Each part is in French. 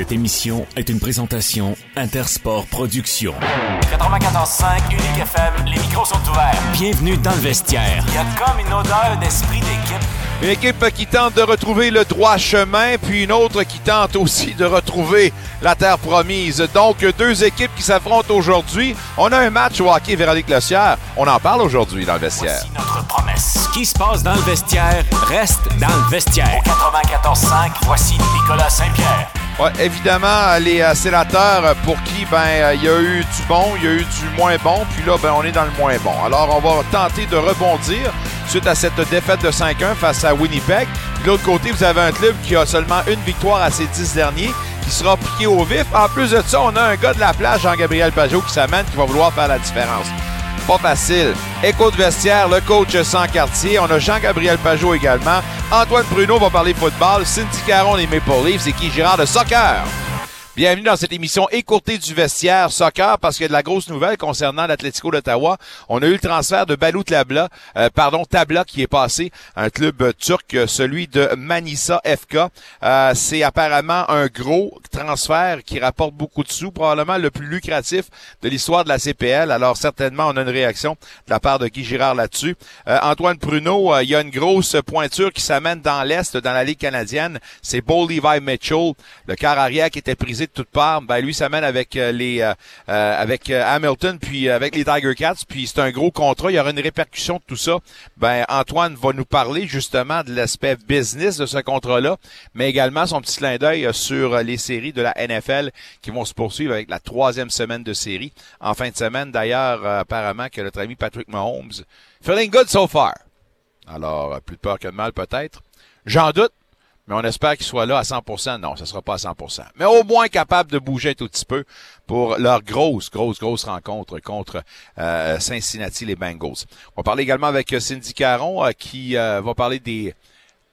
Cette émission est une présentation Intersport Productions. 94.5 Unique FM, les micros sont ouverts. Bienvenue dans le vestiaire. Il y a comme une odeur d'esprit d'équipe. Une équipe qui tente de retrouver le droit chemin, puis une autre qui tente aussi de retrouver la terre promise. Donc, deux équipes qui s'affrontent aujourd'hui. On a un match au hockey Véronique Lossière. On en parle aujourd'hui dans le vestiaire. Voici notre promesse. Ce qui se passe dans le vestiaire reste dans le vestiaire. 94.5, voici Nicolas Saint-Pierre. Ouais, évidemment, les euh, sénateurs, pour qui ben euh, il y a eu du bon, il y a eu du moins bon, puis là, ben, on est dans le moins bon. Alors, on va tenter de rebondir suite à cette défaite de 5-1 face à Winnipeg. De l'autre côté, vous avez un club qui a seulement une victoire à ses dix derniers, qui sera piqué au vif. En plus de ça, on a un gars de la plage, Jean-Gabriel Pajot, qui s'amène, qui va vouloir faire la différence. Pas facile. Écho de vestiaire, le coach sans quartier. On a Jean-Gabriel Pajot également. Antoine Pruneau va parler football. Cindy Caron des Maple Leafs et qui? Girard de soccer. Bienvenue dans cette émission écourtée du vestiaire soccer parce qu'il y a de la grosse nouvelle concernant l'Atlético d'Ottawa. On a eu le transfert de Balou Tabla, euh, pardon, Tabla qui est passé un club euh, turc, celui de Manisa FK. Euh, c'est apparemment un gros transfert qui rapporte beaucoup de sous, probablement le plus lucratif de l'histoire de la CPL. Alors certainement, on a une réaction de la part de Guy Girard là-dessus. Euh, Antoine Pruneau, euh, il y a une grosse pointure qui s'amène dans l'Est, dans la Ligue canadienne. C'est Beau Levi Mitchell, le quart arrière qui était prisé de toutes parts. Ben lui s'amène avec euh, les euh, euh, avec Hamilton puis avec les Tiger Cats. Puis c'est un gros contrat. Il y aura une répercussion de tout ça. Ben Antoine va nous parler justement de l'aspect business de ce contrat-là, mais également son petit clin d'œil sur les séries de la NFL qui vont se poursuivre avec la troisième semaine de série en fin de semaine. D'ailleurs, apparemment que notre ami Patrick Mahomes feeling good so far. Alors, plus de peur que de mal peut-être. J'en doute, mais on espère qu'il soit là à 100%. Non, ce sera pas à 100%. Mais au moins capable de bouger un tout petit peu pour leur grosse, grosse, grosse rencontre contre euh, Cincinnati, les Bengals. On va parler également avec euh, Cindy Caron euh, qui euh, va parler des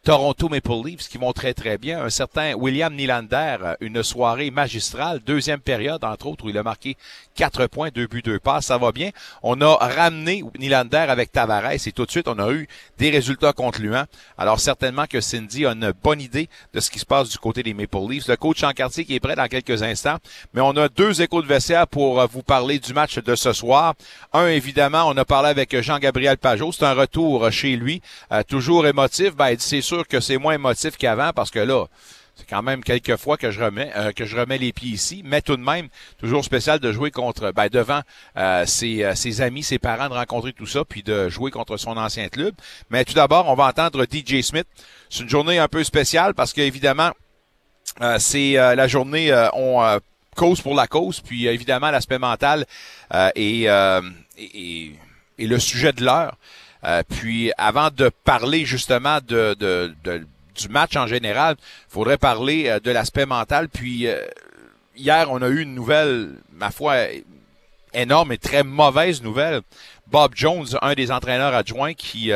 Toronto Maple Leafs qui vont très très bien. Un certain William Nylander, euh, une soirée magistrale, deuxième période entre autres où il a marqué quatre points, deux buts, deux passes, ça va bien. On a ramené Nylander avec Tavares et tout de suite on a eu des résultats concluants. Alors certainement que Cindy a une bonne idée de ce qui se passe du côté des Maple Leafs. Le coach en quartier qui est prêt dans quelques instants, mais on a deux échos de vestiaire pour euh, vous parler du match de ce soir. Un évidemment, on a parlé avec Jean-Gabriel Pajot, c'est un retour chez lui, euh, toujours émotif. Ben c'est sûr que c'est moins émotif qu'avant parce que là, c'est quand même quelques fois que je remets euh, que je remets les pieds ici, mais tout de même toujours spécial de jouer contre ben devant euh, ses, euh, ses amis, ses parents, de rencontrer tout ça, puis de jouer contre son ancien club. Mais tout d'abord, on va entendre DJ Smith. C'est une journée un peu spéciale parce qu'évidemment, c'est la journée on cause pour la cause, puis évidemment l'aspect mental et, et- et le sujet de l'heure. Euh, puis avant de parler justement du match en général, faudrait parler euh, de l'aspect mental. Puis euh, hier, on a eu une nouvelle, ma foi, énorme et très mauvaise nouvelle. Bob Jones, un des entraîneurs adjoints, qui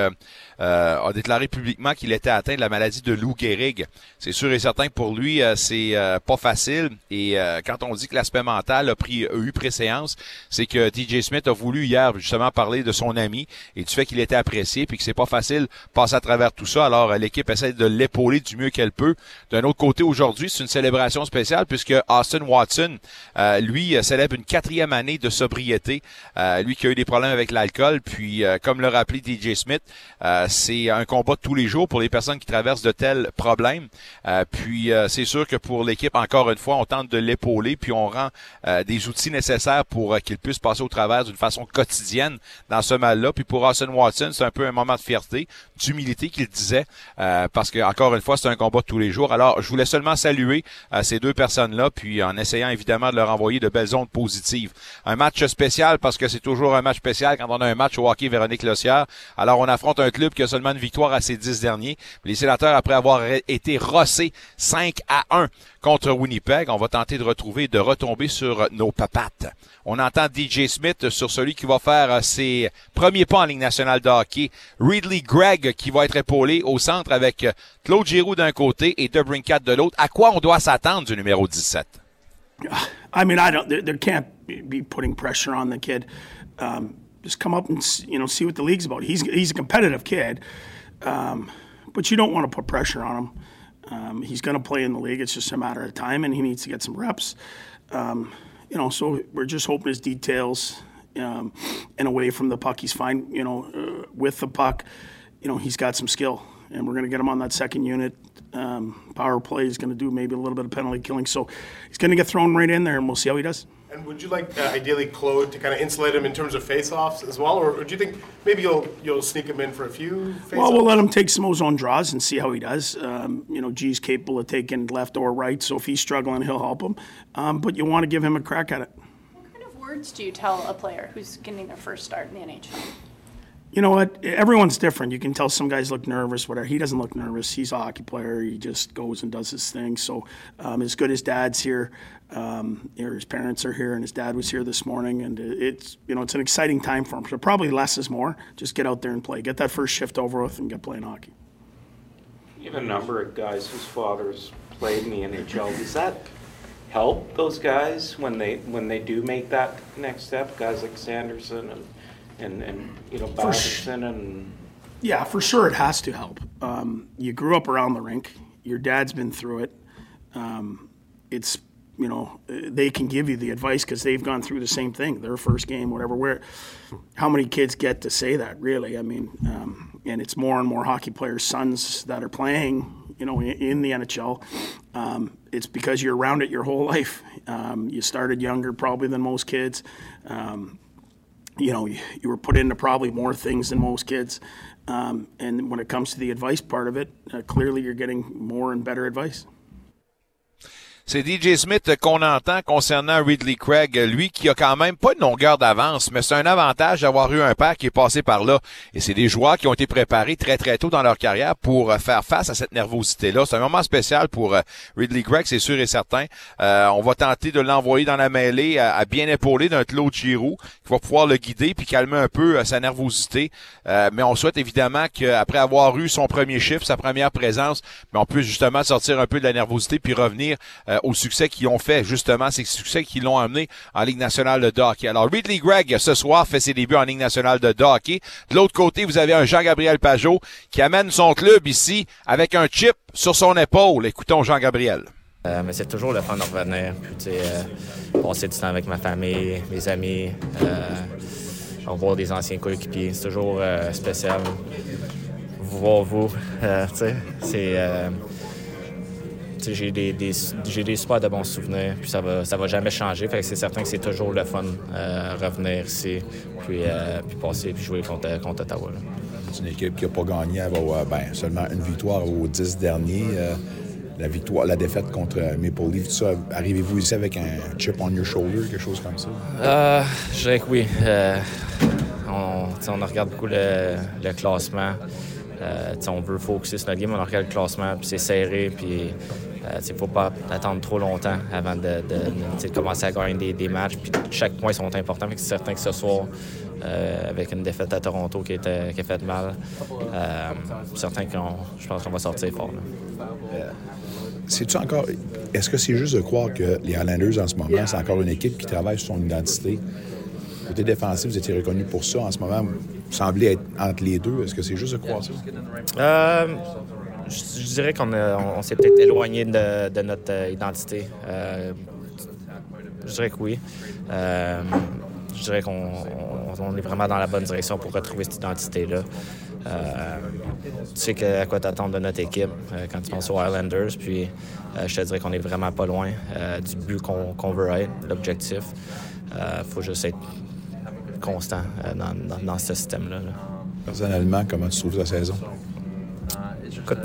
euh, a déclaré publiquement qu'il était atteint de la maladie de Lou Gehrig. C'est sûr et certain que pour lui, euh, c'est euh, pas facile. Et euh, quand on dit que l'aspect mental a pris a eu préséance, c'est que DJ Smith a voulu hier justement parler de son ami et du fait qu'il était apprécié puis que c'est pas facile de passer à travers tout ça. Alors euh, l'équipe essaie de l'épauler du mieux qu'elle peut. D'un autre côté, aujourd'hui, c'est une célébration spéciale puisque Austin Watson, euh, lui, célèbre une quatrième année de sobriété. Lui qui a eu des problèmes avec l'alcool, puis comme le rappelait DJ Smith, c'est un combat de tous les jours pour les personnes qui traversent de tels problèmes. Euh, puis euh, c'est sûr que pour l'équipe, encore une fois, on tente de l'épauler, puis on rend euh, des outils nécessaires pour qu'il puisse passer au travers d'une façon quotidienne dans ce mal-là. Puis pour Austin Watson, c'est un peu un moment de fierté, d'humilité qu'il disait, parce que encore une fois, c'est un combat de tous les jours. Alors, je voulais seulement saluer ces deux personnes-là, puis en essayant évidemment de leur envoyer de belles ondes positives. Un match spécial parce que c'est toujours un match spécial quand on a un match au hockey Véronique Lossière. Alors, on affronte un club a seulement une victoire à ses dix derniers. Les sénateurs, après avoir été rossés 5 à 1 contre Winnipeg, on va tenter de retrouver, de retomber sur nos papates. On entend DJ Smith sur celui qui va faire euh, ses premiers pas en Ligue nationale de hockey. Ridley Gregg qui va être épaulé au centre avec euh, Claude Giroux d'un côté et Debrincat de l'autre. À quoi on doit s'attendre du numéro 17? I mean, there can't be putting pressure on the kid. Um, just come up and you know see what the league's about. He's he's a competitive kid, um, but you don't want to put pressure on him. Um, he's going to play in the league. It's just a matter of time, and he needs to get some reps. Um, you know, so we're just hoping his details um, and away from the puck, he's fine. You know, uh, with the puck, you know, he's got some skill, and we're going to get him on that second unit. Um, power play. He's going to do maybe a little bit of penalty killing, so he's going to get thrown right in there, and we'll see how he does. And would you like uh, ideally Claude to kind of insulate him in terms of face-offs as well, or, or do you think maybe you'll you'll sneak him in for a few? Face-offs? Well, we'll let him take some of his own draws and see how he does. Um, you know, G's capable of taking left or right, so if he's struggling, he'll help him. Um, but you want to give him a crack at it. What kind of words do you tell a player who's getting their first start in the NHL? You know what? Everyone's different. You can tell some guys look nervous, whatever. He doesn't look nervous. He's a hockey player. He just goes and does his thing. So, um, as good as dad's here, um, or his parents are here, and his dad was here this morning, and it's you know it's an exciting time for him. So probably less is more. Just get out there and play. Get that first shift over with, and get playing hockey. You have a number of guys whose fathers played in the NHL. Does that help those guys when they when they do make that next step? Guys like Sanderson and and, and you know Batterson and Yeah, for sure it has to help. Um, you grew up around the rink. Your dad's been through it. Um, it's you know they can give you the advice because they've gone through the same thing. Their first game, whatever. Where, how many kids get to say that? Really, I mean, um, and it's more and more hockey players' sons that are playing. You know, in, in the NHL, um, it's because you're around it your whole life. Um, you started younger, probably than most kids. Um, you know, you, you were put into probably more things than most kids. Um, and when it comes to the advice part of it, uh, clearly you're getting more and better advice. C'est DJ Smith qu'on entend concernant Ridley Craig, lui qui a quand même pas une longueur d'avance, mais c'est un avantage d'avoir eu un père qui est passé par là. Et c'est des joueurs qui ont été préparés très très tôt dans leur carrière pour faire face à cette nervosité-là. C'est un moment spécial pour Ridley Craig, c'est sûr et certain. Euh, on va tenter de l'envoyer dans la mêlée à, bien épauler d'un Claude Giroux qui va pouvoir le guider puis calmer un peu euh, sa nervosité. Euh, mais on souhaite évidemment qu'après avoir eu son premier chiffre, sa première présence, mais on puisse justement sortir un peu de la nervosité puis revenir euh, au succès qu'ils ont fait, justement, ces succès qui l'ont amené en Ligue nationale de hockey. Alors, Ridley Gregg, ce soir, fait ses débuts en Ligue nationale de hockey. De l'autre côté, vous avez un Jean-Gabriel Pajot qui amène son club ici avec un chip sur son épaule. Écoutons Jean-Gabriel. Euh, mais c'est toujours le fun de revenir, puis tu sais, euh, passer du temps avec ma famille, mes amis, euh, revoir des anciens coéquipiers. C'est toujours euh, spécial. Vous voir vous, euh, tu sais, c'est j'ai des, des, des super de bons souvenirs, puis ça va, ça va jamais changer. Fait que c'est certain que c'est toujours le fun euh, revenir ici, puis, euh, puis passer, puis jouer contre, contre Ottawa. C'est une équipe qui n'a pas gagné avoir ben, seulement une victoire aux dix derniers. Euh, la victoire, la défaite contre Maple Leaf, tout ça, arrivez-vous ici avec un chip on your shoulder, quelque chose comme ça? Je dirais que oui. On, on regarde beaucoup le, le classement. Euh, on veut focuser sur notre game, on regarde le classement, puis c'est serré, puis il ne faut pas attendre trop longtemps avant de, de, de commencer à gagner des, des, matchs. Puis chaque point sont importants. C'est certain que ce soir, euh, avec une défaite à Toronto qui, était, qui a fait mal, euh, certain qu'on je pense qu'on va sortir fort. C'est-tu encore. Est-ce que c'est juste de croire que les Highlanders en ce moment, c'est encore une équipe qui travaille sur son identité? Côté défensif, vous étiez reconnu pour ça. En ce moment, vous semblez être entre les deux. Est-ce que c'est juste de croire ça? Euh, je, dirais qu'on on, on s'est peut-être éloigné de, notre identité. Euh, je dirais que oui. Euh, je dirais qu'on on est vraiment dans la bonne direction pour retrouver cette identité-là. Euh, tu sais à quoi t'attendre de notre équipe euh, quand tu penses aux Islanders. Puis euh, je te dirais qu'on est vraiment pas loin du but qu'on qu veut être, l'objectif. Il faut juste être constant dans, ce système-là. Là. Personnellement, comment tu trouves la saison? Écoute,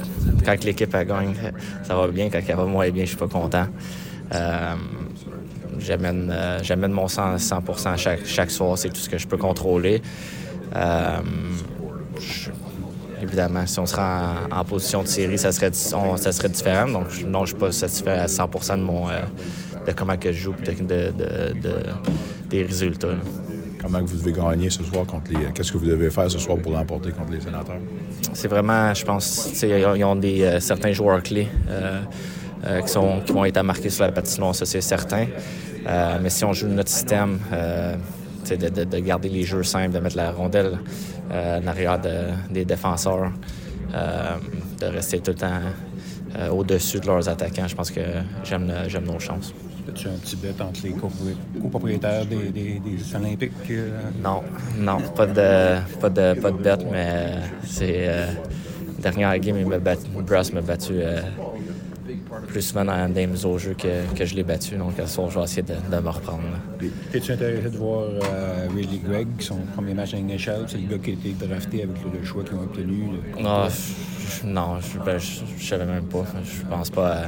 quand l'équipe gagne, ça va bien. Quand elle va moins bien, je suis pas content. Euh, J'amène euh, mon 100, 100 chaque, chaque soir. C'est tout ce que je peux contrôler. Euh, évidemment, si on serait en, en, position de série, ça serait, on, ça serait différent. Donc, non, je suis pas satisfait à 100 de, mon, euh, de comment que je joue et de, de, de, des résultats. Comment vous devez gagner ce soir contre les. Qu'est-ce que vous devez faire ce soir pour l'emporter contre les sénateurs? C'est vraiment, je pense, ils ont des, euh, certains joueurs clés euh, euh, qui, sont, qui vont être marqués sur la patinoire, ça c'est certain. Mais si on joue notre système, de, de, de, garder les jeux simples, de mettre la rondelle en arrière de, des défenseurs, de rester tout le temps au-dessus de leurs attaquants. Je pense que j'aime nos chances. As-tu un petit bet entre les copropri- copropriétaires des, des, des Olympiques? euh, Non, non, pas de, pas de, pas de bête, mais euh, c'est. Euh, dernière game, il m'a battu, Brass m'a battu euh, plus souvent dans des mises au jeu que, que je l'ai battu. Donc, ce soir, je vais essayer de, de me reprendre. Es-tu intéressé de voir euh, Riley Gregg, son premier match à NHL? C'est le gars qui a été drafté avec le, choix qu'ils ont obtenu. le- Non, je- je- non, je, ben, je, je savais même pas. Je pense pas à,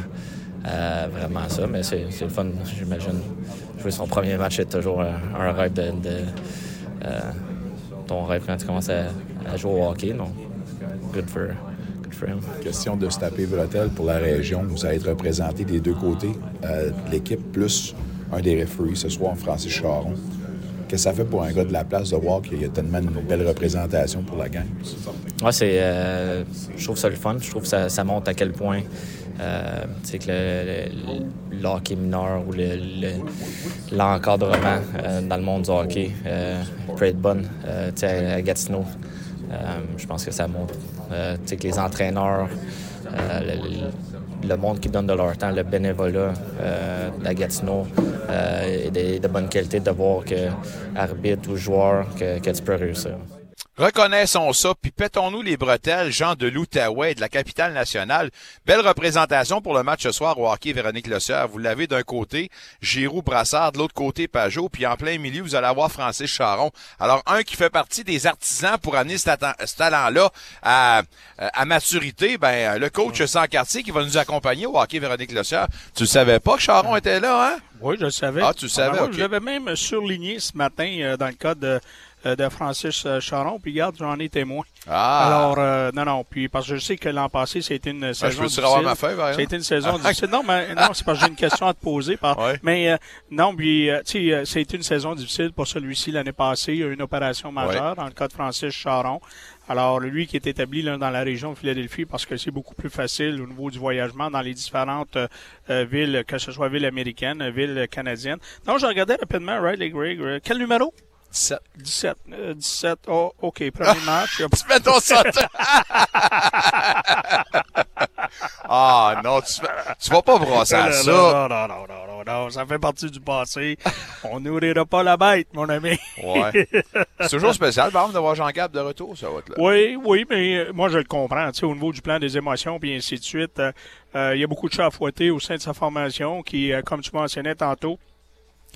à vraiment ça, mais c'est le fun, j'imagine. Jouer son premier match, c'est toujours un, un rêve de. de euh, ton rêve quand tu commences à, à jouer au hockey. Donc, good for, good for him. Question de se taper bretelle pour la région. Vous allez être représenté des deux côtés euh, de l'équipe, plus un des referees ce soir, Francis Charon. Qu'est-ce que ça fait pour un gars de la place de voir qu'il y a tellement une belle représentation pour la gang? Ouais, c'est. euh, je trouve ça le fun. Je trouve que ça, ça montre à quel point. Euh, sais, que le, le- le hockey mineur ou le- le- l'encadrement euh, dans le monde du hockey euh, peut être bon. Euh, à Gatineau, euh, je pense que ça montre. Euh, que les entraîneurs, le, le monde qui donne de leur temps, le bénévolat à Gatineau est de, de bonne qualité de voir que arbitre ou joueur que, que tu peux réussir. Reconnaissons ça, puis pétons-nous les bretelles, Jean de l'Outaouais de la capitale nationale. Belle représentation pour le match ce soir au hockey Véronique Le Sieur. Vous l'avez d'un côté, Giroud Brassard, de l'autre côté Pajot, puis en plein milieu, vous allez avoir Francis Charon. Alors, un qui fait partie des artisans pour amener ce talent-là à, à maturité, ben le coach sans quartier qui va nous accompagner au hockey Véronique Le Sieur. Tu le savais pas que Charon était là, hein? Oui, je le savais. Ah, tu le savais, moi, ok. Je l'avais même surligné ce matin euh, dans le cas de, de Francis euh, Charon. Puis regarde, j'en ai témoin. Ah! Alors, euh, non, non. Puis parce que je sais que l'an passé, c'était une saison Ben, je peux-tu difficile. C'était une saison Ah. difficile. Non, mais non, c'est parce que j'ai une question à te poser. Par... Ouais. Mais euh, non, puis euh, tu sais, euh, c'était une saison difficile pour celui-ci l'année passée. Il y a eu une opération majeure dans le cas de Francis Charon. Alors, lui qui est établi là, dans la région de Philadelphie parce que c'est beaucoup plus facile au niveau du voyagement dans les différentes euh, euh, villes, que ce soit villes américaines, euh, villes canadiennes. Donc, je regardais rapidement Riley Gregg. euh, Quel numéro? 17. 17. Euh, 17. Oh, OK. Premier match. A- Mettons ça. ah non, tu, tu vas pas brasser à ça. Non, non, non, non, non, non, ça fait partie du passé. On nourrira pas la bête, mon ami. Ouais. C'est toujours spécial, par exemple, d'avoir Jean-Cap de retour, ça va être là. Oui, oui, mais euh, moi je le comprends. Tu sais, au niveau du plan des émotions, puis ainsi de suite, euh, euh, il y a beaucoup de chats à fouetter au sein de sa formation qui, comme tu mentionnais tantôt,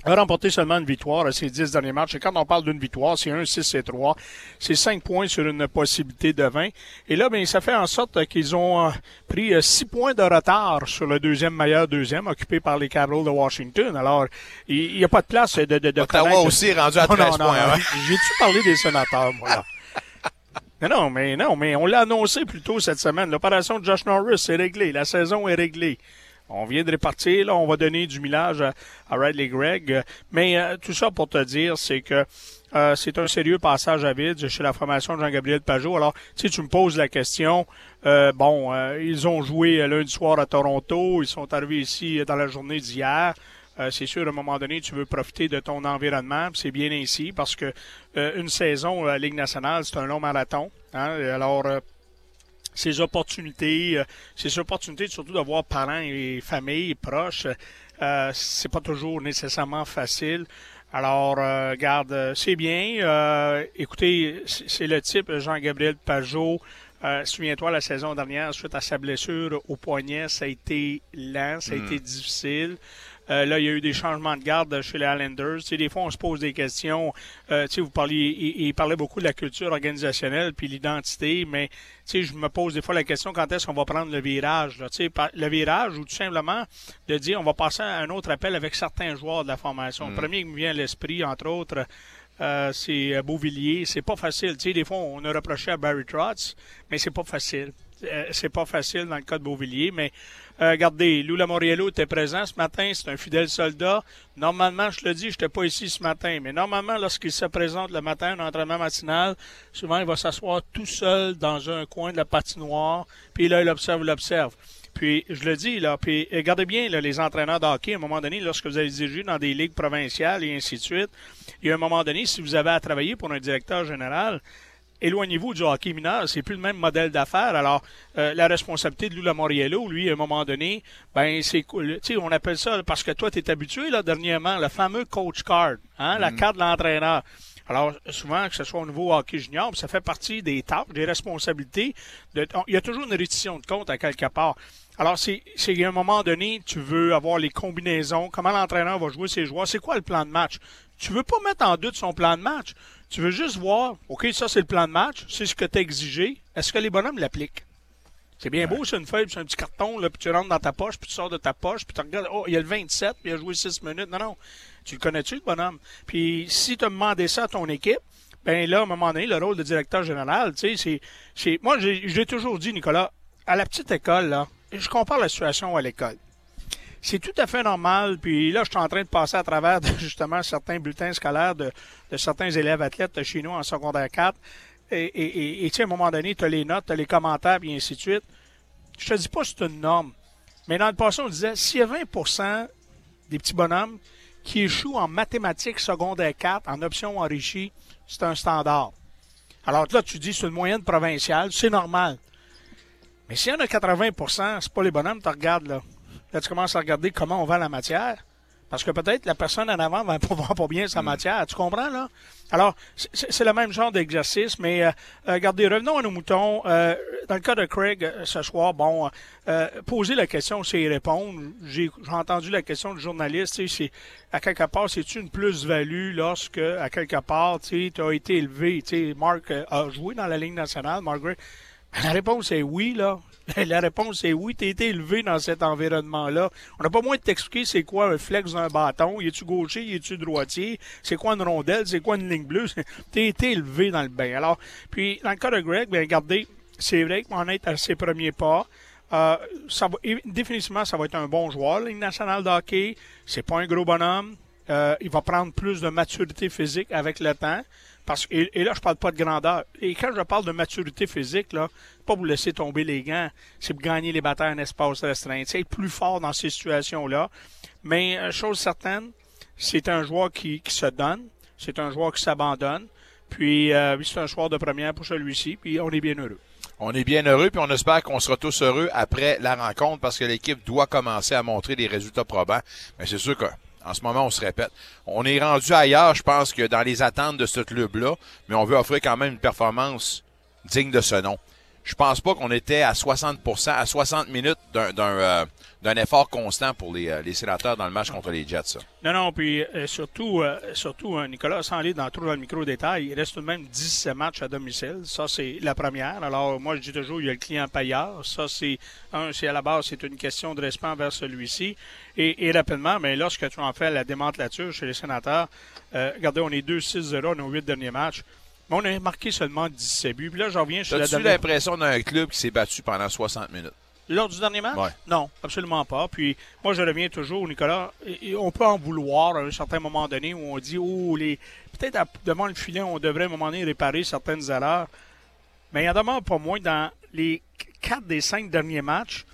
a remporté seulement une victoire à ses dix derniers matchs. Et quand on parle d'une victoire, c'est 1, 6 et 3. C'est 5 points sur une possibilité de 20. Et là, ben, ça fait en sorte euh, qu'ils ont euh, pris 6 points de retard sur le deuxième meilleur deuxième, occupé par les Capitals de Washington. Alors, il n'y a pas de place de... de, de Ottawa connaître- aussi est rendu à Non, 13 non, non, points. non. hein? J'ai-tu parlé des sénateurs, moi, là? Non, non, mais non, mais on l'a annoncé plus tôt cette semaine. L'opération de Josh Norris est réglée. La saison est réglée. On vient de répartir, là, on va donner du millage à, à Riley Gregg. Mais euh, tout ça pour te dire, c'est que euh, c'est un sérieux passage à vide chez la formation de Jean-Gabriel Pajot. Alors, si tu me poses la question, euh, bon, ils ont joué lundi soir à Toronto, ils sont arrivés ici dans la journée d'hier. C'est sûr, à un moment donné, tu veux profiter de ton environnement. C'est bien ainsi parce que une saison à la Ligue nationale, c'est un long marathon. Hein? Alors, ces opportunités, euh, ces opportunités surtout d'avoir parents et familles proches, euh, c'est pas toujours nécessairement facile. Alors, euh, garde, euh, c'est bien. Euh, écoutez, c'est le type Jean-Gabriel Pajot. Euh, Souviens-toi, la saison dernière, suite à sa blessure au poignet, ça a été lent, ça a été difficile. Euh, là, il y a eu des changements de garde chez les Islanders. Tu sais, des fois, on se pose des questions. Euh, tu sais, vous parliez, il, il parlait beaucoup de la culture organisationnelle puis l'identité, mais tu sais, je me pose des fois la question quand est-ce qu'on va prendre le virage. Là, tu sais, par- le virage ou tout simplement de dire on va passer à un autre appel avec certains joueurs de la formation. Le premier qui me vient à l'esprit, entre autres, euh, c'est euh, Beauvillier. C'est pas facile. Tu sais, des fois, on a reproché à Barry Trotz, mais c'est pas facile. Euh, c'est pas facile dans le cas de Beauvillier, mais euh, regardez, Lou Lamoriello était présent ce matin, c'est un fidèle soldat. Normalement, je le dis, je n'étais pas ici ce matin, mais normalement, lorsqu'il se présente le matin, un entraînement matinal, souvent, il va s'asseoir tout seul dans un coin de la patinoire, puis là, il observe, il observe. Puis, je le dis, là, puis regardez bien, les entraîneurs de hockey, à un moment donné, lorsque vous allez diriger dans des ligues provinciales et ainsi de suite, il y a un moment donné, si vous avez à travailler pour un directeur général, éloignez-vous du hockey mineur. C'est plus le même modèle d'affaires. Alors, euh, la responsabilité de Lou Lamoriello, lui, à un moment donné, ben, c'est, tu sais, on appelle ça, parce que toi, tu es habitué, là, dernièrement, le fameux coach card, hein, la carte de l'entraîneur. Alors, souvent, que ce soit au niveau hockey junior, ça fait partie des tâches, des responsabilités. De, on- il y a toujours une rédition de compte à quelque part. Alors, c'est, c'est à un moment donné, tu veux avoir les combinaisons, comment l'entraîneur va jouer ses joueurs, c'est quoi le plan de match? Tu veux pas mettre en doute son plan de match. Tu veux juste voir, OK, ça c'est le plan de match, c'est ce que tu as exigé. Est-ce que les bonhommes l'appliquent? C'est bien beau, c'est une feuille, c'est un petit carton, là, puis tu rentres dans ta poche, puis tu sors de ta poche, puis tu regardes, oh, il y a le 27, puis il a joué 6 minutes. Non, non. Tu le connais-tu, le bonhomme? Puis si tu as demandé ça à ton équipe, ben là, à un moment donné, le rôle de directeur général, tu sais, c'est, c'est. Moi, j'ai, toujours dit, Nicolas, à la petite école, là, je compare la situation à l'école. C'est tout à fait normal. Puis là, je suis en train de passer à travers justement certains bulletins scolaires de, certains élèves athlètes chez nous en secondaire 4. Et et- et- et, tu sais, à un moment donné, tu as les notes, tu as les commentaires, puis ainsi de suite. Je te dis pas que c'est une norme. Mais dans le passé, on disait, s'il y a 20% des petits bonhommes qui échouent en mathématiques secondaire 4, en option enrichie, c'est un standard. Alors là, tu dis, c'est une moyenne provinciale, c'est normal. Mais s'il y en a 80% c'est pas les bonhommes, tu regardes là. Là, tu commences à regarder comment on vend la matière. Parce que peut-être la personne en avant va pas vend pas bien sa matière. Tu comprends, là? Alors, c'est- le même genre d'exercice, mais euh, euh, regardez, revenons à nos moutons. Euh, dans le cas de Craig, euh, ce soir, bon, euh, poser la question, c'est y répondre. J'ai entendu la question du journaliste, tu sais, c'est à quelque part, c'est-tu une plus-value lorsque, à quelque part, tu as été élevé, tu sais, Mark euh, a joué dans la Ligue nationale, Margaret. La réponse est oui, là. La réponse est oui, tu été élevé dans cet environnement-là. On n'a pas moins de t'expliquer c'est quoi un flex d'un bâton. Y es-tu gaucher, y es-tu droitier? C'est quoi une rondelle? C'est quoi une ligne bleue? T'as été élevé dans le bain. Alors, puis, dans le cas de Greg, bien, regardez, c'est vrai qu'on est à ses premiers pas. Euh, définitivement, ça va être un bon joueur, la Ligue nationale de hockey. C'est pas un gros bonhomme. Euh, il va prendre plus de maturité physique avec le temps. Parce que, et, là, je parle pas de grandeur. Et quand je parle de maturité physique, là, pas vous laisser tomber les gants, c'est pour gagner les batailles en espace restreint. C'est plus fort dans ces situations-là. Mais, euh, chose certaine, c'est un joueur qui, qui se donne. C'est un joueur qui s'abandonne. Puis, euh, c'est un joueur de première pour celui-ci. Puis, on est bien heureux. On est bien heureux, puis on espère qu'on sera tous heureux après la rencontre parce que l'équipe doit commencer à montrer des résultats probants. Mais c'est sûr qu'en ce moment, on se répète. On est rendu ailleurs, je pense, que dans les attentes de ce club-là, mais on veut offrir quand même une performance digne de ce nom. Je pense pas qu'on était à 60% à 60 minutes d'un d'un euh, d'un effort constant pour les, euh, les sénateurs dans le match contre les Jets. ça. Non, non, puis euh, surtout, euh, surtout Nicolas, sans aller dans trop dans le micro-détail, il reste tout de même 17 matchs à domicile. Ça, c'est la première. Alors, moi, je dis toujours, il y a le client payeur. Ça, c'est, un, c'est à la base, c'est une question de respect envers celui-ci. Et, et rapidement, mais lorsque tu en fais la démantelature chez les sénateurs, euh, regardez, on est 2-6-0 nos huit derniers matchs. Mais on a marqué seulement 17 buts. Puis là, je reviens sur la As-tu l'impression d'un club qui s'est battu pendant 60 minutes? Lors du dernier match? Ouais. Non, absolument pas. Puis moi, je reviens toujours, Nicolas. et- et on peut en vouloir à un certain moment donné où on dit, oh, les peut-être devant le filet, on devrait à un moment donné réparer certaines erreurs. Mais il y en demeure pas moins dans les quatre des cinq derniers matchs.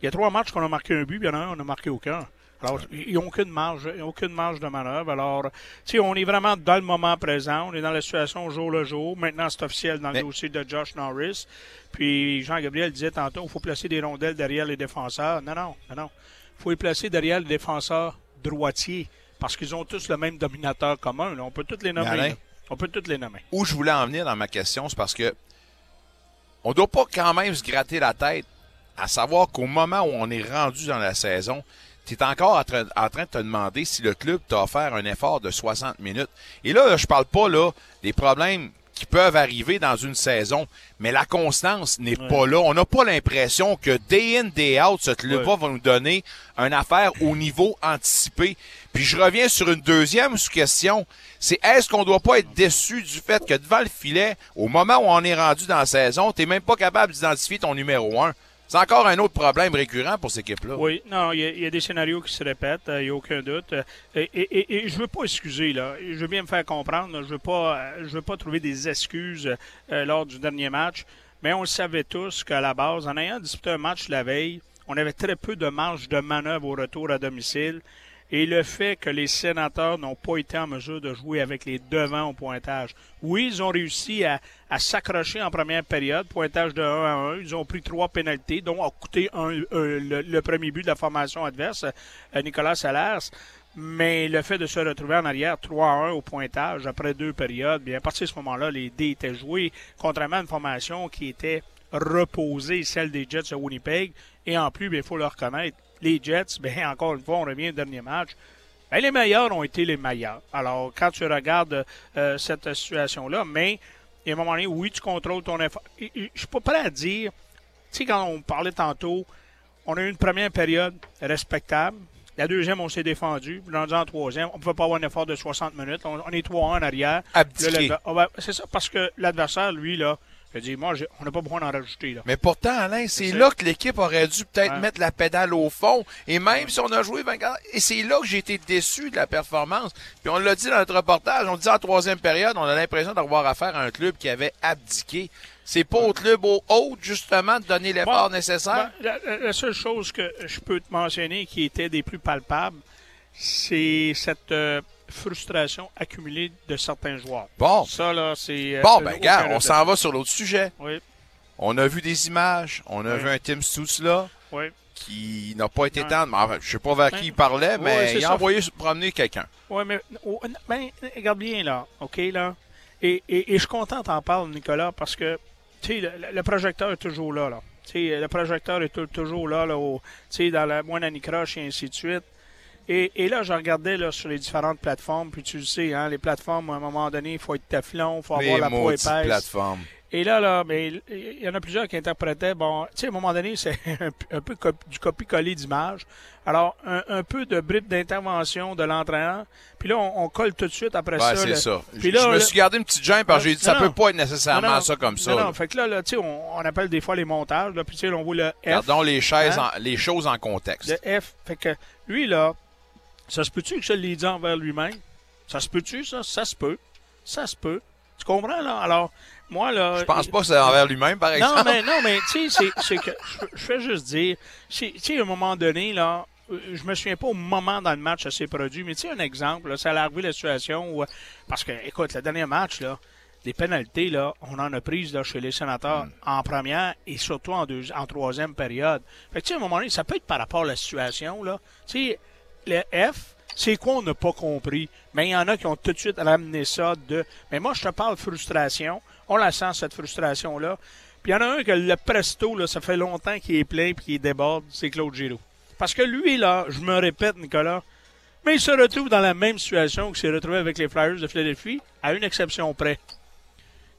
Il y a trois matchs qu'on a marqué un but, puis il y en a un, on n'a marqué aucun. Alors, ils n'ont aucune marge, ils ont aucune marge de manœuvre. Alors, tu sais, on est vraiment dans le moment présent. On est dans la situation au jour le jour. Maintenant, c'est officiel dans Mais- le dossier de Josh Norris. Puis, Jean-Gabriel disait tantôt, il faut placer des rondelles derrière les défenseurs. Non, non, non, non. Il faut les placer derrière les défenseurs droitiers. Parce qu'ils ont tous le même dominateur commun. là. On peut tous les nommer. Alain? On peut tous les nommer. où je voulais en venir dans ma question, c'est parce que on doit pas quand même se gratter la tête à savoir qu'au moment où on est rendu dans la saison, tu es encore en train, en train de te demander si le club t'a offert un effort de 60 minutes. Et là, je parle pas là des problèmes qui peuvent arriver dans une saison, mais la constance n'est pas là. On n'a pas l'impression que day in, day out, ce club-là va nous donner une affaire au niveau anticipé. Puis je reviens sur une deuxième question. C'est est-ce qu'on doit pas être déçu du fait que devant le filet, au moment où on est rendu dans la saison, t'es même pas capable d'identifier ton numéro un? C'est encore un autre problème récurrent pour cette équipe-là. Oui, non, il y, a- des scénarios qui se répètent, il n'y a aucun doute. Euh, Et, je veux pas excuser, là. Je veux bien me faire comprendre. Je veux pas euh, veux pas trouver des excuses euh, lors du dernier match. Mais on savait tous qu'à la base, en ayant disputé un match la veille, on avait très peu de marge de manœuvre au retour à domicile. et le fait que les sénateurs n'ont pas été en mesure de jouer avec les devants au pointage. Oui, ils ont réussi à, à s'accrocher en première période, pointage de 1 à 1. Ils ont pris trois pénalités, dont a coûté un, le, premier but de la formation adverse, euh, Nicolas Salers. Mais le fait de se retrouver en arrière 3 à 1 au pointage après deux périodes, bien à partir de ce moment-là, les dés étaient joués, contrairement à une formation qui était reposée, celle des Jets de Winnipeg. Et en plus, bien, il faut le reconnaître, les Jets, bien, encore une fois, on revient au dernier match. Ben, les meilleurs ont été les meilleurs. Alors, quand tu regardes euh, cette situation-là, mais à un moment donné, oui, tu contrôles ton effort. Je suis pas prêt à dire, tu sais, quand on parlait tantôt, on a eu une première période respectable. La deuxième, on s'est défendu. Rendu en troisième, on ne pouvait pas avoir un effort de 60 minutes. On, on est 3-1 en arrière. Abdiqué. Ah c'est ça, parce que l'adversaire, lui, là, je dis, moi, on n'a pas besoin d'en rajouter. Là. Mais pourtant, Alain, c'est là que l'équipe aurait dû peut-être mettre la pédale au fond. Et même si on a joué 24, et c'est là que j'ai été déçu de la performance. Puis on l'a dit dans notre reportage, on dit en troisième période, on a l'impression d'avoir affaire à un club qui avait abdiqué. C'est pas au club au haut, justement, de donner l'effort Bon, nécessaire? ben, la seule chose que je peux te mentionner qui était des plus palpables, c'est cette euh, frustration accumulée de certains joueurs. Bon. Ça, là, c'est. euh, Bon, ben, gars, on s'en va sur l'autre sujet. Oui, On a vu des images, on a Oui. vu un Tim Stutz là, oui. qui n'a pas été tendre. Mais enfin, je sais pas vers qui il parlait, mais il a ça. envoyé se promener quelqu'un. Oui, mais oh, ben, regarde bien, là. OK, là. Et, et, et je suis content t'en parler, Nicolas, parce que, tu sais, le, le projecteur est toujours là, là. Tu sais, le projecteur est tou- toujours là, là, au- dans la moine Croche et ainsi de suite. Et, et là, je regardais là, sur les différentes plateformes, puis tu le sais, hein, les plateformes, à un moment donné, il faut être teflon, il faut avoir Les la peau épaisse. plateformes. Et là, là, mais il y en a plusieurs qui interprétaient, bon, tu sais, à un moment donné, c'est un, peu cop- du copie-coller d'image. Alors, un, un peu de bride d'intervention de l'entraîneur. Puis là, on, on colle tout de suite après Ouais, ça. c'est ça. Puis je là, je me suis gardé une petite gêne parce que j'ai dit ça peut pas être nécessairement Non, ça comme ça. Non, non, fait que là, là tu sais, on, on appelle des fois les montages, là, puis tu sais, on voit le F. Gardons les, chaises Hein? en- les choses en contexte. Le F. Fait que lui, là, ça se peut-tu que je l'ai dit envers lui-même? Ça se peut-tu, ça? Ça se peut. Ça se peut. Tu comprends, là? Alors, moi, là. Je pense pas que c'est envers lui-même, par exemple. Non, mais, non, mais tu sais, c'est- que je, fais juste dire, tu sais, à un moment donné, là, je me souviens pas au moment dans le match ça s'est produit, mais tu sais, un exemple, là, ça a arrivé la situation où, parce que, écoute, le dernier match, là, les pénalités, là, on en a prises là, chez les sénateurs Hmm. en première et surtout en, deux, en troisième période. Fait que, tu sais, à un moment donné, ça peut être par rapport à la situation, là. Tu sais, le F, c'est quoi on n'a pas compris? Mais il y en a qui ont tout de suite ramené ça de. Mais moi, je te parle de frustration. On la sent, cette frustration-là. Puis il y en a un que le presto, là, ça fait longtemps qu'il est plein puis qu'il déborde, c'est Claude Giroux. Parce que lui, là, je me répète, Nicolas, mais il se retrouve dans la même situation qu'il s'est retrouvé avec les Flyers de Philadelphie, à une exception près.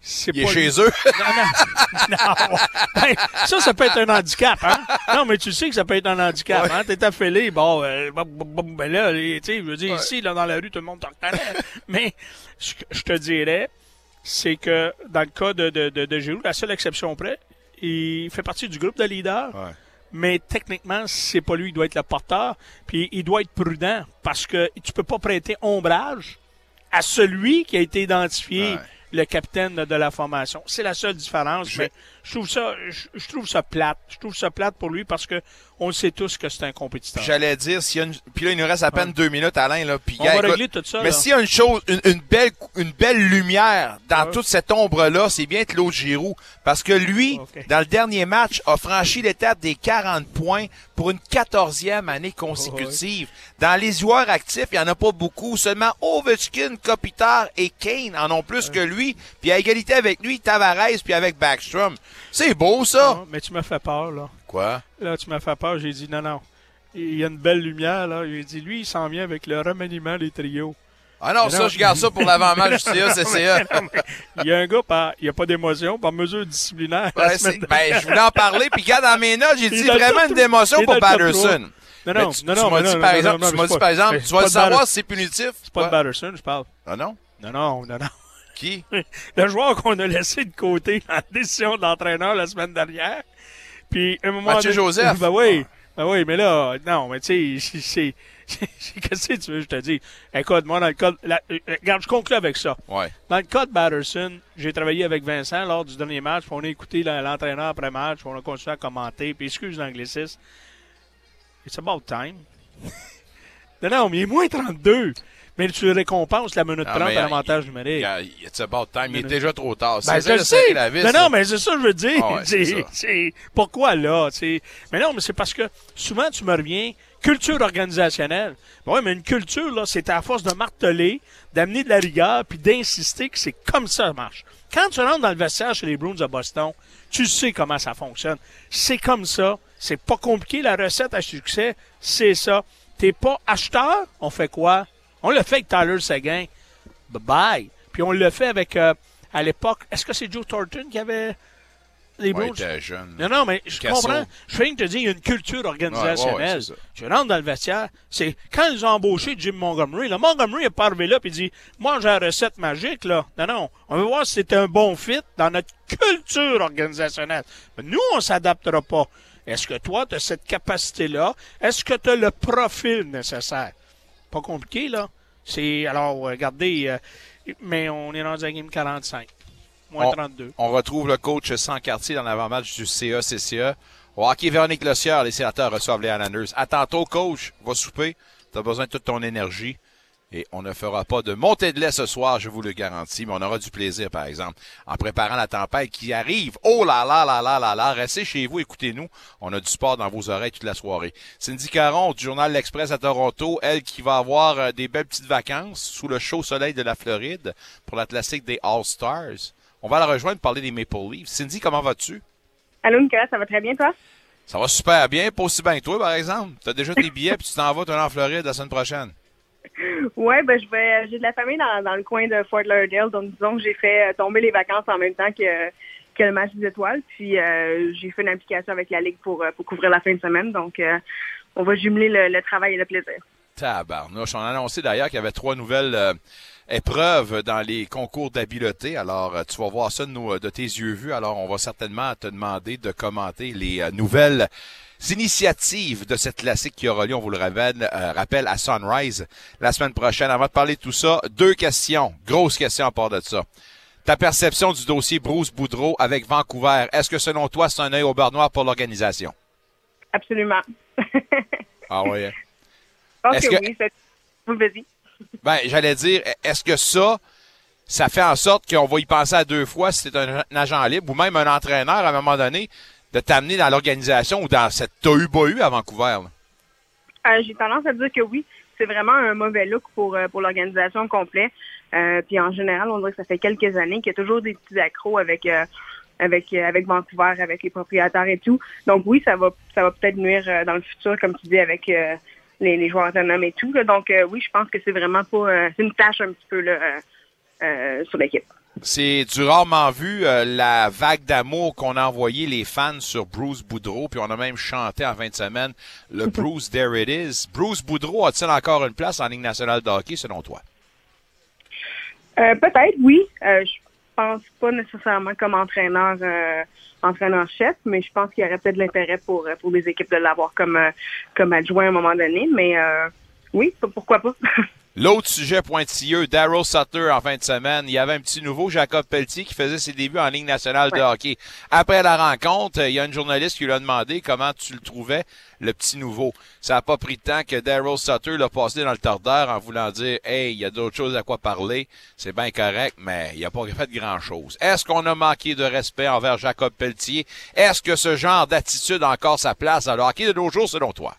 C'est Il est chez lui. eux. Non, non. non. Ben, ça, ça peut être un handicap, hein? Non, mais tu sais que ça peut être un handicap, hein? T'es affilé, bon, euh, bon, ben là, tu sais, je veux dire, ici, là, dans la rue, tout le monde te reconnaît. mais ce que je te dirais, c'est que dans le cas de, de, de, de Giroud, la seule exception près, il fait partie du groupe de leaders. Ouais. Mais techniquement, c'est pas lui qui doit être le porteur. Puis il doit être prudent parce que tu peux pas prêter ombrage à celui qui a été identifié Ouais. Le capitaine de, la formation. C'est la seule différence. Je- Mais je trouve ça, je, je trouve ça plate. Je trouve ça plate pour lui parce que on le sait tous que c'est un compétiteur. J'allais dire, s'il y a une... puis là, il nous reste à peine deux minutes, Alain. Là, puis, On gars, va écoute, régler tout ça. Mais s'il y a une chose, une, une belle, une belle lumière dans Ouais. toute cette ombre-là, c'est bien Claude Giroux. Parce que lui, dans le dernier match, a franchi l'étape des 40 points pour une quatorzième année consécutive. Dans les joueurs actifs, il n'y en a pas beaucoup. Seulement Ovechkin, Kopitar et Kane en ont plus que lui. Puis à égalité avec lui, Tavares puis avec Backstrom. C'est beau, ça! Non, mais tu m'as fait peur, là. Quoi? Là, tu m'as fait peur. J'ai dit non, non. Il y a une belle lumière, là. J'ai dit, lui, il s'en vient avec le remaniement des trios. Ah non, ça, je garde ça pour l'avant-match du CA, CCA. Il y a un gars, par, il n'y a pas d'émotion, par mesure disciplinaire. Ouais, ben, je voulais en parler, puis regarde dans mes notes, j'ai dit vraiment une démotion pour Patterson. Non, non, tu, non, tu non, m'as dit par exemple, tu m'as dit par exemple, tu vas le savoir si c'est punitif. C'est pas de Ouais. Batterson, je parle. Ah non? Non, non, non, non. Qui? Le joueur qu'on a laissé de côté dans la décision de l'entraîneur la semaine dernière. Puis, un moment Mathieu donné- Joseph. Ben oui. Ben oui, mais là, non, mais tu sais, c'est. Qu'est-ce que tu veux, je te dis? Écoute, moi, dans le cas. de- la- euh, regarde, je conclue avec ça. Ouais. Dans le cas de Batterson, j'ai travaillé avec Vincent lors du dernier match. puis On a écouté l'entraîneur après match. puis On a continué à commenter. Puis excuse l'anglicisme. It's about time. Non, non, mais il est moins 32. Mais tu récompenses la minute Ah, 30 mais, à l'avantage numérique. Yeah, It's about time. Il est déjà trop tard. Ben, je sais. la vis, non, mais c'est ça que je veux dire. Ah ouais, c'est C'est- ça. c'est- pourquoi là? Mais non, mais c'est parce que souvent, tu me reviens, culture organisationnelle. Oui, mais une culture, là, c'est à force de marteler, d'amener de la rigueur, puis d'insister que c'est comme ça que ça marche. Quand tu rentres dans le vestiaire chez les Bruins de Boston, tu sais comment ça fonctionne. C'est comme ça. C'est pas compliqué, la recette à succès, c'est ça. T'es pas acheteur, on fait quoi? On le fait avec Tyler Seguin. Bye-bye. Puis on le fait avec, euh, à l'époque, est-ce que c'est Joe Thornton qui avait les Ouais, il était jeune. Non, non, mais je comprends. Je viens de te dire, il y a une culture organisationnelle. Ouais, ouais, ouais, c'est je rentre dans le vestiaire. C'est quand ils ont embauché Jim Montgomery. Là, Montgomery est pas arrivé là et dit Moi, j'ai la recette magique. là. Non, non. On veut voir si c'était un bon fit dans notre culture organisationnelle. Mais nous, on s'adaptera pas. Est-ce que toi, tu as cette capacité-là? Est-ce que tu as le profil nécessaire? Pas compliqué, là. C'est. Alors, euh, regardez, euh, mais on est rendu à game 45. Moins On- 32. On retrouve le coach sans quartier dans l'avant-match du CA-CCA. Au hockey, Véronique Lossière, les sénateurs reçoivent les Islanders. À tantôt, coach. Va souper. Tu as besoin de toute ton énergie. Et on ne fera pas de montée de lait ce soir, je vous le garantis, mais on aura du plaisir, par exemple, en préparant la tempête qui arrive. Oh là là là là là là, restez chez vous, écoutez-nous. On a du sport dans vos oreilles toute la soirée. Cindy Caron du journal L'Express à Toronto, elle qui va avoir euh, des belles petites vacances sous le chaud soleil de la Floride pour la classique des All-Stars. On va la rejoindre pour parler des Maple Leafs. Cindy, comment vas-tu? Allô, Nicolas, ça va très bien, toi? Ça va super bien, pas aussi bien que toi, par exemple. Tu as déjà tes billets puis tu t'en vas, tu en Floride la semaine prochaine. Ouais, ben je vais. J'ai de la famille dans, dans le coin de Fort Lauderdale, donc disons que j'ai fait euh, tomber les vacances en même temps que, que le match des étoiles. Puis euh, j'ai fait une application avec la Ligue pour, euh, pour couvrir la fin de semaine. Donc on va jumeler le, travail et le plaisir. Tabarnouche. On a annoncé d'ailleurs qu'il y avait trois nouvelles épreuves dans les concours d'habileté. Alors, tu vas voir ça de, de tes yeux vus. Alors, on va certainement te demander de commenter les nouvelles initiatives de cette classique qui aura lieu, on vous le rappelle, euh, rappelle à Sunrise la semaine prochaine. Avant de parler de tout ça, deux questions. Grosse question à part de ça. Ta perception du dossier Bruce Boudreau avec Vancouver, est-ce que selon toi, c'est un œil au beurre noir pour l'organisation? Absolument. Ah oui. hein? Je pense Est-ce que, que- oui. c'est- Vous vas-y. Ben, j'allais dire, est-ce que ça, ça fait en sorte qu'on va y penser à deux fois si c'est un agent libre ou même un entraîneur à un moment donné? De t'amener dans l'organisation ou dans cette tohu-bohu à Vancouver? Euh, J'ai tendance à dire que oui, c'est vraiment un mauvais look pour, euh, pour l'organisation complète. Euh, puis en général, on dirait que ça fait quelques années qu'il y a toujours des petits accros avec avec avec Vancouver, avec les propriétaires et tout. Donc oui, ça va ça va peut-être nuire dans le futur, comme tu dis, avec les, les joueurs autonomes et tout. Donc oui, je pense que c'est vraiment pas c'est une tâche un petit peu là, sur l'équipe. C'est du rarement vu euh, la vague d'amour qu'on a envoyé les fans sur Bruce Boudreau, puis on a même chanté en fin de semaine le Bruce There It Is. Bruce Boudreau a-t-il encore une place en Ligue nationale de hockey selon toi? Euh, Peut-être, oui. Euh, je pense pas nécessairement comme entraîneur euh, entraîneur-chef, mais je pense qu'il y aurait peut-être de l'intérêt pour, pour des équipes de l'avoir comme, comme adjoint à un moment donné. Mais oui, pourquoi pas? L'autre sujet pointilleux, Daryl Sutter en fin de semaine. Il y avait un petit nouveau, Jacob Pelletier, qui faisait ses débuts en Ligue nationale de hockey. Après la rencontre, il y a une journaliste qui lui a demandé comment tu le trouvais, le petit nouveau. Ça n'a pas pris de temps que Daryl Sutter l'a passé dans le tordeur en voulant dire Hey, il y a d'autres choses à quoi parler. C'est bien correct, mais il n'a pas fait grand-chose. Est-ce qu'on a manqué de respect envers Jacob Pelletier? Est-ce que ce genre d'attitude a encore sa place dans le hockey de nos jours, selon toi?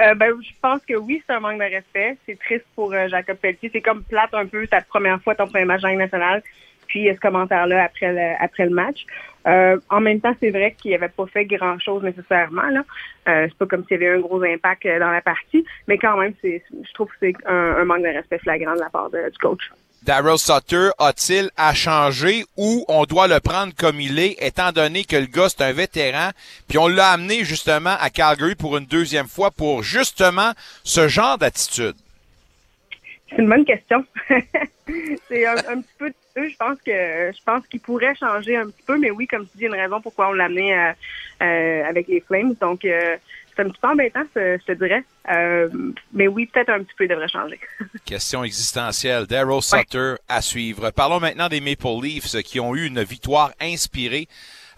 Euh, ben, je pense que oui, c'est un manque de respect. C'est triste pour euh, Jacob Pelletier. C'est comme plate un peu ta première fois, ton premier match en nationale, puis a ce commentaire-là après le, après le match. Euh, en même temps, c'est vrai qu'il n'avait pas fait grand-chose nécessairement. Là. Euh, c'est pas comme s'il y avait un gros impact euh, dans la partie, mais quand même, je trouve que c'est un, un manque de respect flagrant de la part de- du coach. Daryl Sutter a-t-il à changer ou on doit le prendre comme il est, étant donné que le gars, c'est un vétéran, puis on l'a amené justement à Calgary pour une deuxième fois pour justement ce genre d'attitude? C'est une bonne question. c'est un, petit peu. Je pense que je pense qu'il pourrait changer un petit peu, mais oui, comme tu dis, il y a une raison pourquoi on l'a amené euh, euh, avec les Flames. Donc euh, c'est un petit peu embêtant, je, je te dirais. Euh, mais oui, peut-être un petit peu il devrait changer. Question existentielle. Daryl Sutter à suivre. Parlons maintenant des Maple Leafs qui ont eu une victoire inspirée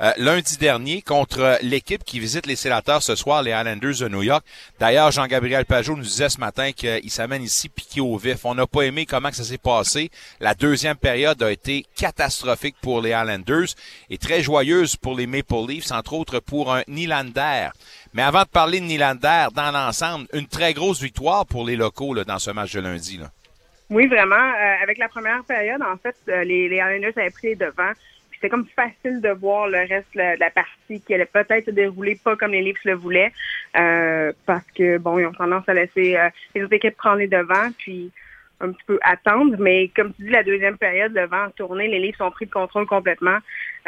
euh, lundi dernier contre l'équipe qui visite les sénateurs ce soir, les Islanders de New York. D'ailleurs, Jean-Gabriel Pajot nous disait ce matin qu'il s'amène ici piqué au vif. On n'a pas aimé comment que ça s'est passé. La deuxième période a été catastrophique pour les Islanders et très joyeuse pour les Maple Leafs, entre autres pour un Nylander. Mais avant de parler de Nylander, dans l'ensemble, une très grosse victoire pour les locaux dans ce match de lundi. Oui, vraiment. Euh, avec la première période, en fait, euh, les, les Islanders avaient pris les devants. C'était comme facile de voir le reste de la, de partie qui allait peut-être se dérouler pas comme les Leafs le voulaient. euh, parce que, bon, ils ont tendance à laisser euh, les autres équipes prendre les devants, puis un petit peu attendre. Mais comme tu dis, la deuxième période, le vent a tourné. Les Leafs ont pris le contrôle complètement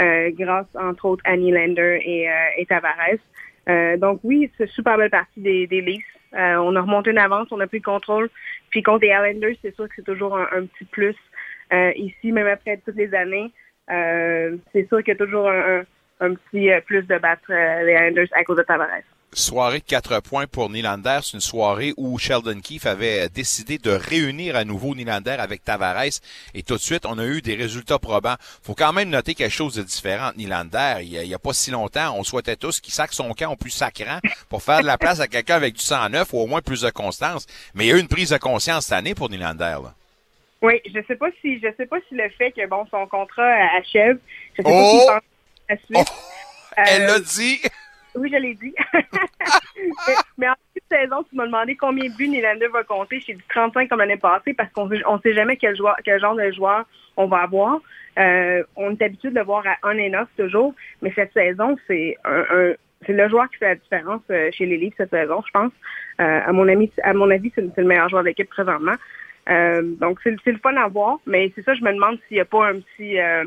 euh, grâce, entre autres, à Nylander et, euh, et Tavares. Donc oui, c'est super belle partie des, des Leafs. On a remonté une avance, on a pris le contrôle. Puis contre les Islanders, c'est sûr que c'est toujours un, petit plus. Ici, même après toutes les années, c'est sûr qu'il y a toujours un, petit euh, plus de battre euh, les Islanders à cause de Tavares. Soirée de quatre points pour Nylander. C'est une soirée où Sheldon Keefe avait décidé de réunir à nouveau Nylander avec Tavares. Et tout de suite, on a eu des résultats probants. faut quand même noter quelque chose de différent Nylander. Il n'y a, pas si longtemps, on souhaitait tous qu'il sac son camp au plus sacrant pour faire de la place à quelqu'un avec du sang neuf ou au moins plus de constance. Mais il y a eu une prise de conscience cette année pour Nylander. Oui, je sais pas si je sais pas si le fait que bon son contrat achève, je sais oh! pas s'il pense à la suite. Oh! Elle l'a euh, dit. Oui, je l'ai dit. mais, mais, en cette saison, tu m'as demandé combien de buts Nylander va compter. J'ai dit 35 comme l'année passée parce qu'on ne sait jamais quel, joueur, quel genre de joueur on va avoir. Euh, on est habitué de le voir à on and off toujours, mais cette saison, c'est un, un c'est le joueur qui fait la différence euh, chez les Leafs cette saison, je pense. Euh, à mon ami, à mon avis, c'est le meilleur joueur de l'équipe présentement. Euh, donc c'est le fun à voir, mais c'est ça, je me demande s'il n'y a pas un petit euh,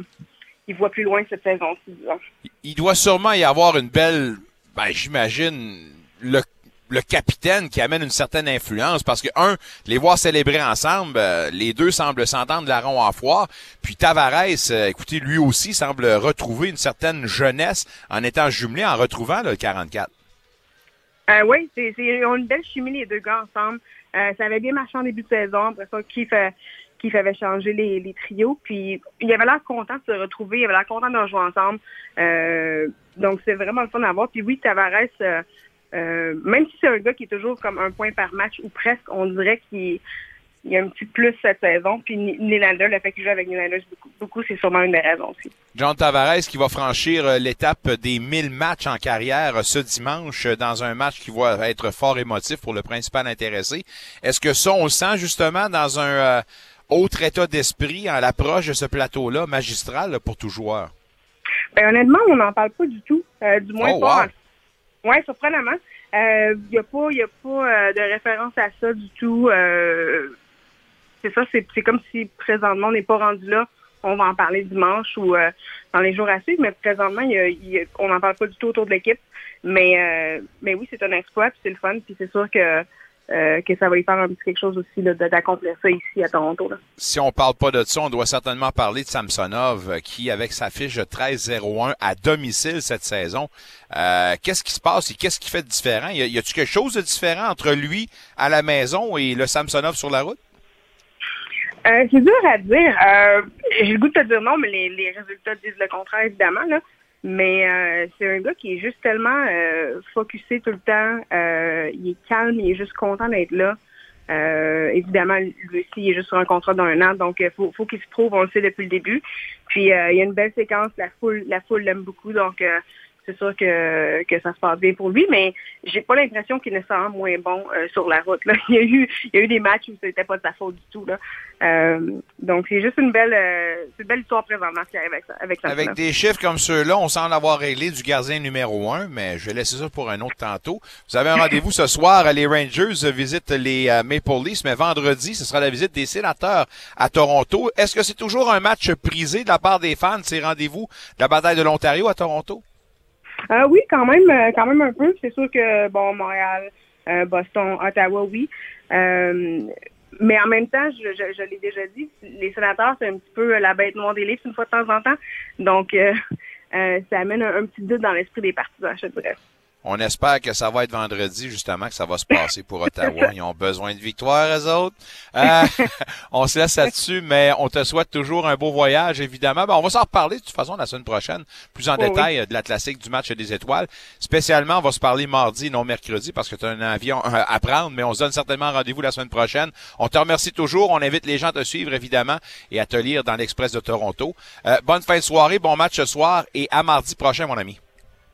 il voit plus loin cette saison-ci, disons. Il doit sûrement y avoir une belle ben, j'imagine, le, le capitaine qui amène une certaine influence parce que, un, les voir célébrer ensemble, euh, les deux semblent s'entendre de la ronde en foire. Puis Tavares, euh, écoutez, lui aussi semble retrouver une certaine jeunesse en étant jumelé, en retrouvant le 44. Euh, oui, c'est, ils ont une belle chimie les deux gars ensemble. Euh, ça avait bien marché en début de saison. Après ça, Keith, Keith avait changé les, les trios. Puis il avait l'air content de se retrouver. Il avait l'air content de jouer ensemble. Euh, donc c'est vraiment le fun à voir. Puis oui, Tavares, euh, euh, même si c'est un gars qui est toujours comme un point par match ou presque, on dirait qu'il il y a un petit plus cette saison. Puis Nylander, le fait qu'il joue avec Nylander beaucoup, beaucoup c'est sûrement une des raisons aussi. John Tavares qui va franchir l'étape des 1000 matchs en carrière ce dimanche dans un match qui va être fort émotif pour le principal intéressé. Est-ce que ça, on le sent justement dans un... Euh, autre état d'esprit à l'approche de ce plateau-là, magistral pour tout joueur? Ben, honnêtement, on n'en parle pas du tout. Euh, du moins oh, pas. Wow. Oui, surprenamment. Il euh, n'y a pas, y a pas euh, de référence à ça du tout. Euh, c'est ça, c'est comme si présentement on n'est pas rendu là. On va en parler dimanche ou dans les jours à suivre, mais présentement, on n'en parle pas du tout autour de l'équipe. Mais, mais oui, c'est un exploit, puis c'est le fun, puis c'est sûr que euh, ça va y faire un petit quelque chose aussi d'accomplir ça ici à Toronto. Si on parle pas de ça, on doit certainement parler de Samsonov qui, avec sa fiche de 13-0-1 à domicile cette saison, euh, qu'est-ce qui se passe et qu'est-ce qui fait de différent? Y a-t-il quelque chose de différent entre lui à la maison et le Samsonov sur la route? Euh, c'est dur à dire. Euh, j'ai le goût de te dire non, mais les, résultats disent le contraire, évidemment. Là. Mais euh, c'est un gars qui est juste tellement focusé tout le temps. Il est calme, il est juste content d'être là. Évidemment, lui aussi, il est juste sur un contrat d'un an, donc il faut, faut qu'il se prouve, on le sait depuis le début. Puis il y a une belle séquence, la foule, la foule l'aime beaucoup, donc c'est sûr que, que ça se passe bien pour lui, mais j'ai pas l'impression qu'il est nécessairement moins bon euh, sur la route. Là. Il y a eu il y a eu des matchs où c'était pas de sa faute du tout. Là. Euh, donc c'est juste une belle euh, c'est une belle histoire présentement qui arrive avec ça. Avec, ça, avec des chiffres comme ceux-là, on semble avoir réglé du gardien numéro un, mais je vais laisser ça pour un autre tantôt. Vous avez un rendez-vous ce soir. Les Rangers visitent les Maple Leafs, mais vendredi, ce sera la visite des sénateurs à Toronto. Est-ce que c'est toujours un match prisé de la part des fans, ces rendez-vous de la bataille de l'Ontario à Toronto? Euh, oui, quand même, euh, quand même un peu. C'est sûr que bon, Montréal, euh, Boston, Ottawa, oui. Mais en même temps, je l'ai déjà dit, les sénateurs, c'est un petit peu la bête noire des livres une fois de temps en temps. Donc, ça amène un, un, petit doute dans l'esprit des partisans, je dirais. On espère que ça va être vendredi, justement, que ça va se passer pour Ottawa. Ils ont besoin de victoire, eux autres. Euh, on se laisse là-dessus, mais on te souhaite toujours un beau voyage, évidemment. Ben, on va s'en reparler de toute façon la semaine prochaine, plus en Oh, détail euh, de la classique du match des étoiles. Spécialement, on va se parler mardi, non mercredi, parce que tu as un avion euh, à prendre, mais on se donne certainement rendez-vous la semaine prochaine. On te remercie toujours. On invite les gens à te suivre, évidemment, et à te lire dans l'Express de Toronto. Euh, bonne fin de soirée, bon match ce soir, et à mardi prochain, mon ami.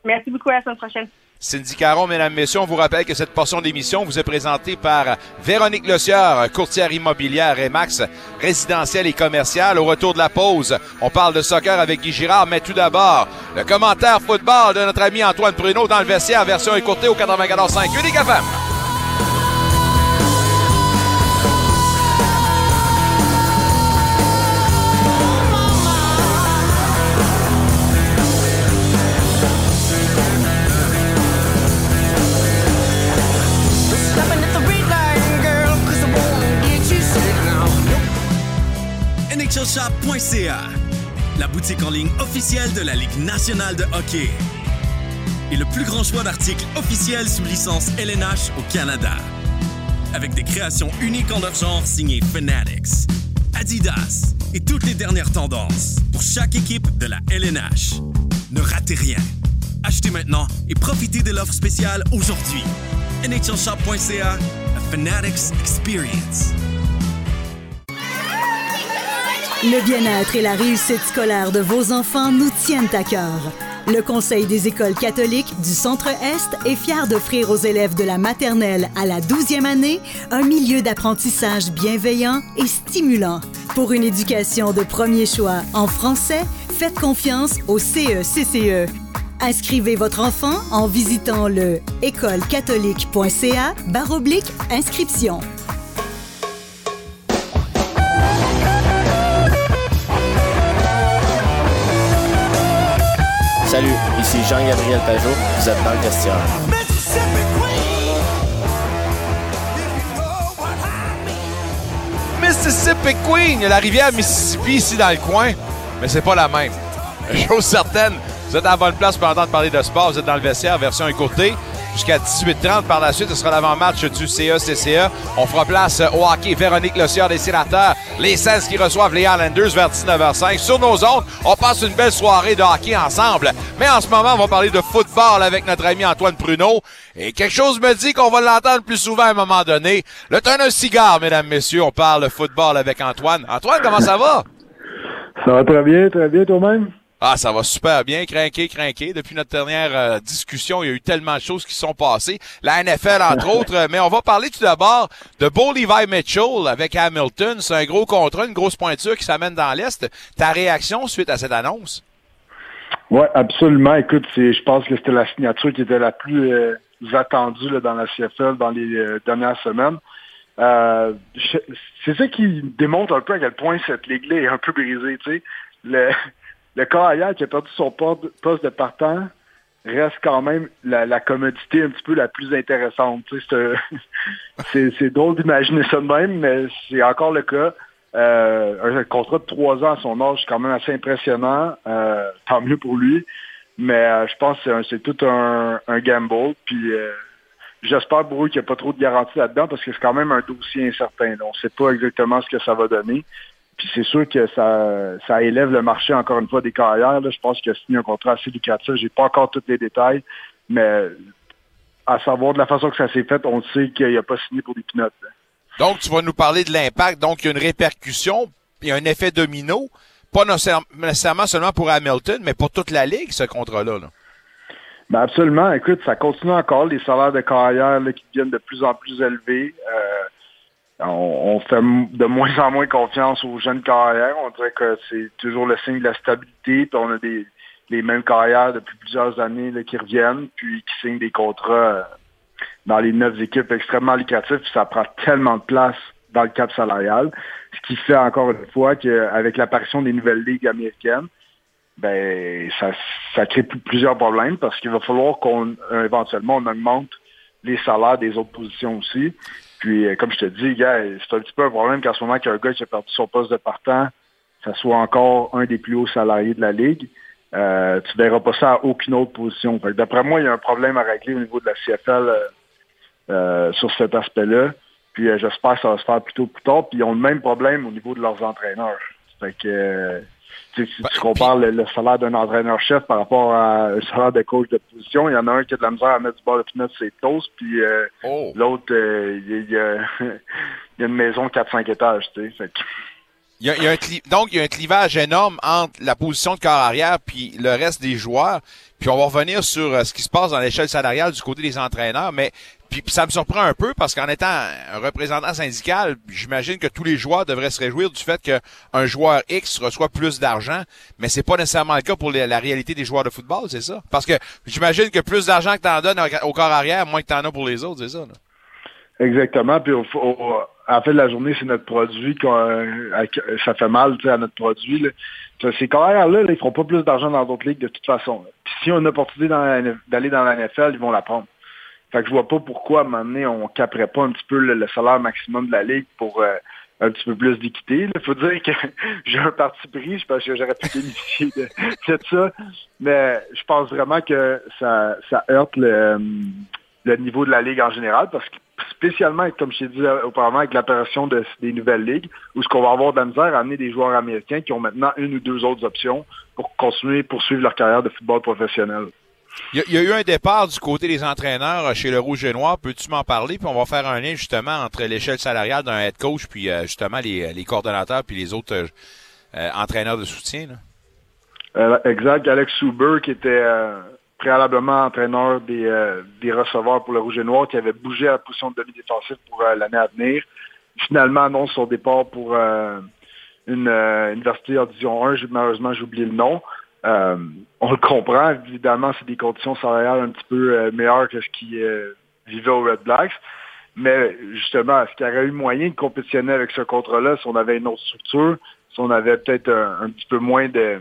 Merci beaucoup. À la semaine prochaine. Cindy Caron, mesdames, messieurs, on vous rappelle que cette portion d'émission vous est présentée par Véronique Le Sieur, courtière immobilière Remax, résidentielle et commerciale. Au retour de la pause, on parle de soccer avec Guy Girard, mais tout d'abord, le commentaire football de notre ami Antoine Pruneau dans le vestiaire, version écourtée au 94.5 Unique FM. La boutique en ligne officielle de la Ligue nationale de hockey. Et le plus grand choix d'articles officiels sous licence LNH au Canada. Avec des créations uniques en leur genre signées Fanatics, Adidas et toutes les dernières tendances pour chaque équipe de la LNH. Ne ratez rien. Achetez maintenant et profitez de l'offre spéciale aujourd'hui. NHLShop.ca, a Fanatics Experience. Le bien-être et la réussite scolaire de vos enfants nous tiennent à cœur. Le Conseil des écoles catholiques du Centre-Est est fier d'offrir aux élèves de la maternelle à la 12e année un milieu d'apprentissage bienveillant et stimulant. Pour une éducation de premier choix en français, faites confiance au E CECCE. Inscrivez votre enfant en visitant le écolecatholique.ca baroblique inscription. Salut, ici Jean-Gabriel Pajot, vous êtes dans le vestiaire. Mississippi Queen, il y a la rivière Mississippi ici dans le coin, mais c'est pas la même. Chose certaine, vous êtes à la bonne place pour entendre parler de sport, vous êtes dans le vestiaire, version écourtée. Jusqu'à 18h30 par la suite, ce sera l'avant-match du CA-CCA. On fera place au hockey. Véronique Sieur des sénateurs. Les Sens qui reçoivent les Islanders vers 19h05. Sur nos ondes, on passe une belle soirée de hockey ensemble. Mais en ce moment, on va parler de football avec notre ami Antoine Pruneau. Et quelque chose me dit qu'on va l'entendre plus souvent à un moment donné. Le temps d'un cigare, mesdames, messieurs. On parle football avec Antoine. Antoine, comment ça va? Ça va très bien, très bien toi-même? Ah, ça va super bien, craqué, craqué. Depuis notre dernière euh, discussion, il y a eu tellement de choses qui sont passées. La NFL, entre autres. euh, Mais on va parler tout d'abord de Bo Levi Mitchell avec Hamilton. C'est un gros contrat, une grosse pointure qui s'amène dans l'Est. Ta réaction suite à cette annonce? Oui, absolument. Écoute, je pense que c'était la signature qui était la plus euh, attendue là, dans la CFL dans les euh, dernières semaines. Euh, c'est ça qui démontre un peu à quel point cette ligue-là est un peu brisée. Tu sais. Le, le carrière qui a perdu son poste de partant reste quand même la, commodité un petit peu la plus intéressante. C'est, drôle d'imaginer ça de même, mais c'est encore le cas. Euh, un contrat de trois ans à son âge, c'est quand même assez impressionnant. Euh, tant mieux pour lui. Mais euh, je pense que c'est, tout un, gamble. Puis j'espère pour eux qu'il n'y a pas trop de garantie là-dedans parce que c'est quand même un dossier incertain. On ne sait pas exactement ce que ça va donner. Puis c'est sûr que ça, ça élève le marché encore une fois des carrières. là. Je pense qu'il a signé un contrat assez lucratif. J'ai pas encore tous les détails, mais à savoir de la façon que ça s'est fait, on sait qu'il n'a pas signé pour des pinottes. là. Donc, tu vas nous parler de l'impact. Donc, il y a une répercussion, il y a un effet domino, pas nécessaire- nécessairement seulement pour Hamilton, mais pour toute la ligue, ce contrat-là. là. Ben absolument. Écoute, ça continue encore. Les salaires de carrière là, qui deviennent de plus en plus élevés. Euh, on, fait de moins en moins confiance aux jeunes carrières. On dirait que c'est toujours le signe de la stabilité. On a des les mêmes carrières depuis plusieurs années qui reviennent, puis qui signent des contrats euh, dans les neuf équipes extrêmement lucratifs. Puis ça prend tellement de place dans le cap salarial. Ce qui fait encore une fois qu'avec l'apparition des nouvelles ligues américaines, ben ça, ça crée plus- plusieurs problèmes parce qu'il va falloir qu'on euh, éventuellement on augmente les salaires des autres positions aussi. Puis euh, comme je te dis, c'est un petit peu un problème qu'en ce moment qu'un gars qui a perdu son poste de partant, ça soit encore un des plus hauts salariés de la ligue. Euh, tu verras pas ça à aucune autre position. D'après moi, il y a un problème à régler au niveau de la CFL euh, euh, sur cet aspect-là. Puis j'espère que ça va se faire plus tôt plus tard. Puis ils ont le même problème au niveau de leurs entraîneurs. Que tu sais, si tu compares le, le salaire d'un entraîneur-chef par rapport à un salaire de coach de position, il y en a un qui a de la misère à mettre du beurre de pinot sur ses toasts, puis euh, l'autre, euh, il y a- il y, une maison 4-5 étages, tu sais. Fait que- Il y a- il y a un cli- donc, il y a un clivage énorme entre la position de corps arrière puis le reste des joueurs. Puis on va revenir sur euh, ce qui se passe dans l'échelle salariale du côté des entraîneurs. Mais puis, ça me surprend un peu parce qu'en étant un représentant syndical, j'imagine que tous les joueurs devraient se réjouir du fait qu'un joueur X reçoit plus d'argent. Mais c'est pas nécessairement le cas pour la réalité des joueurs de football, c'est ça? Parce que j'imagine que plus d'argent que tu en donnes au, corps arrière, moins que tu en as pour les autres, c'est ça? là? Exactement. Puis au, au- à la fin de la journée, c'est notre produit. ça fait mal à notre produit. Là. Ces carrières-là, là, ils feront pas plus d'argent dans d'autres ligues de toute façon. Puis s'ils ont une opportunité d'aller dans la NFL, ils vont la prendre. Fait que je vois pas pourquoi à un moment donné, on caperait pas un petit peu le, salaire maximum de la ligue pour euh, un petit peu plus d'équité. Il faut dire que j'ai un parti pris, je pense que j'aurais pu bénéficier de, ça. Mais je pense vraiment que ça, heurte le, euh, le niveau de la ligue en général parce que spécialement, comme je t'ai dit euh, auparavant, avec l'apparition de, des nouvelles ligues, où ce qu'on va avoir de la misère amener des joueurs américains qui ont maintenant une ou deux autres options pour continuer, poursuivre leur carrière de football professionnel. Il y, a, eu un départ du côté des entraîneurs euh, chez le Rouge et Noir. Peux-tu m'en parler? Puis on va faire un lien justement entre l'échelle salariale d'un head coach puis euh, justement les, les coordonnateurs puis les autres euh, euh, entraîneurs de soutien. Là. Euh, exact. Alex Souber, qui était euh, préalablement entraîneur des, euh, des receveurs pour le Rouge et Noir, qui avait bougé à la position de demi-défensif pour euh, l'année à venir, finalement annonce son départ pour euh, une euh, université en Division 1. J'ai- Malheureusement, j'ai oublié le nom. Euh, on le comprend, évidemment, c'est des conditions salariales un petit peu euh, meilleures que ce qui euh, vivait aux Red Blacks. Mais justement, est-ce qu'il y aurait eu moyen de compétitionner avec ce contrat-là si on avait une autre structure, si on avait peut-être un, un petit peu moins de,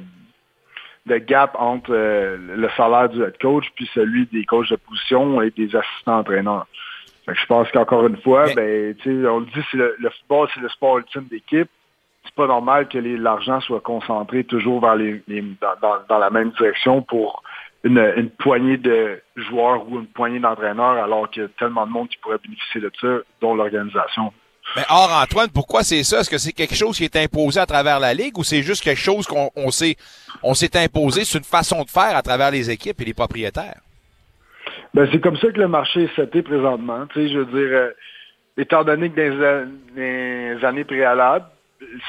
de gap entre le salaire du head coach puis celui des coachs de position et des assistants entraîneurs? Fait que je pense qu'encore une fois, ben, on le dit, le football, c'est le sport ultime d'équipe. C'est pas normal que l'argent soit concentré toujours vers les, les- dans, dans- dans la même direction pour une, une poignée de joueurs ou une poignée d'entraîneurs, alors qu'il y a tellement de monde qui pourrait bénéficier de ça, dont l'organisation. Mais or, Antoine, pourquoi c'est ça? Est-ce que c'est quelque chose qui est imposé à travers la Ligue ou c'est juste quelque chose qu'on on s'est on s'est imposé? C'est une façon de faire à travers les équipes et les propriétaires? Ben, c'est comme ça que le marché est seté présentement. Tu sais, je veux dire, euh, étant donné que dans les années préalables,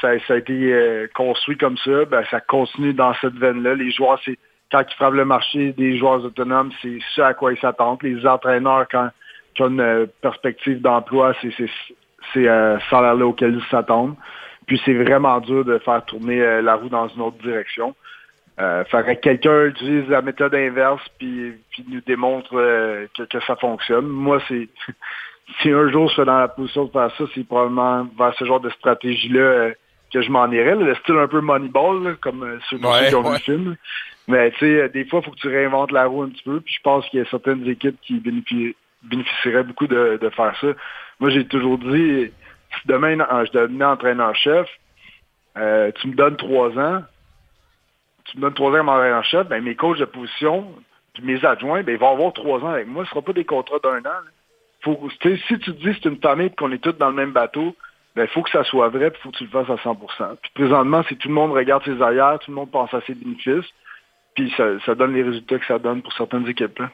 ça, a été euh, construit comme ça, ben, ça continue dans cette veine-là. Les joueurs, c'est quand ils frappent le marché des joueurs autonomes, c'est ce à quoi ils s'attendent. Les entraîneurs, quand, qui ont une euh, perspective d'emploi, c'est c'est euh, ce salaire-là auquel ils s'attendent. Puis c'est vraiment dur de faire tourner euh, la roue dans une autre direction. Euh, faudrait que quelqu'un utilise la méthode inverse puis, puis nous démontre que ça fonctionne. Moi, c'est si un jour je suis dans la position de faire ça, c'est probablement vers ce genre de stratégie-là euh, que je m'en irais. là. Le style un peu Moneyball, là, comme euh, ceux, Ouais, qui ont vu le film. Mais tu sais, euh, des fois, il faut que tu réinventes la roue un petit peu. Puis je pense qu'il y a certaines équipes qui bénéfi- bénéficieraient beaucoup de, de faire ça. Moi, j'ai toujours dit, si demain je devenais entraîneur-chef, euh, tu me donnes trois ans, tu me donnes trois ans comme entraîneur-chef, ben, mes coachs de position, puis mes adjoints, ben, ils vont avoir trois ans avec moi. Ce ne sera pas des contrats d'un an. là. Si tu te dis c'est une famille et qu'on est tous dans le même bateau, ben, il faut que ça soit vrai il faut que tu le fasses à 100% Puis présentement, si tout le monde regarde ses arrières, tout le monde pense à ses bénéfices, puis ça, ça donne les résultats que ça donne pour certaines équipes. Là.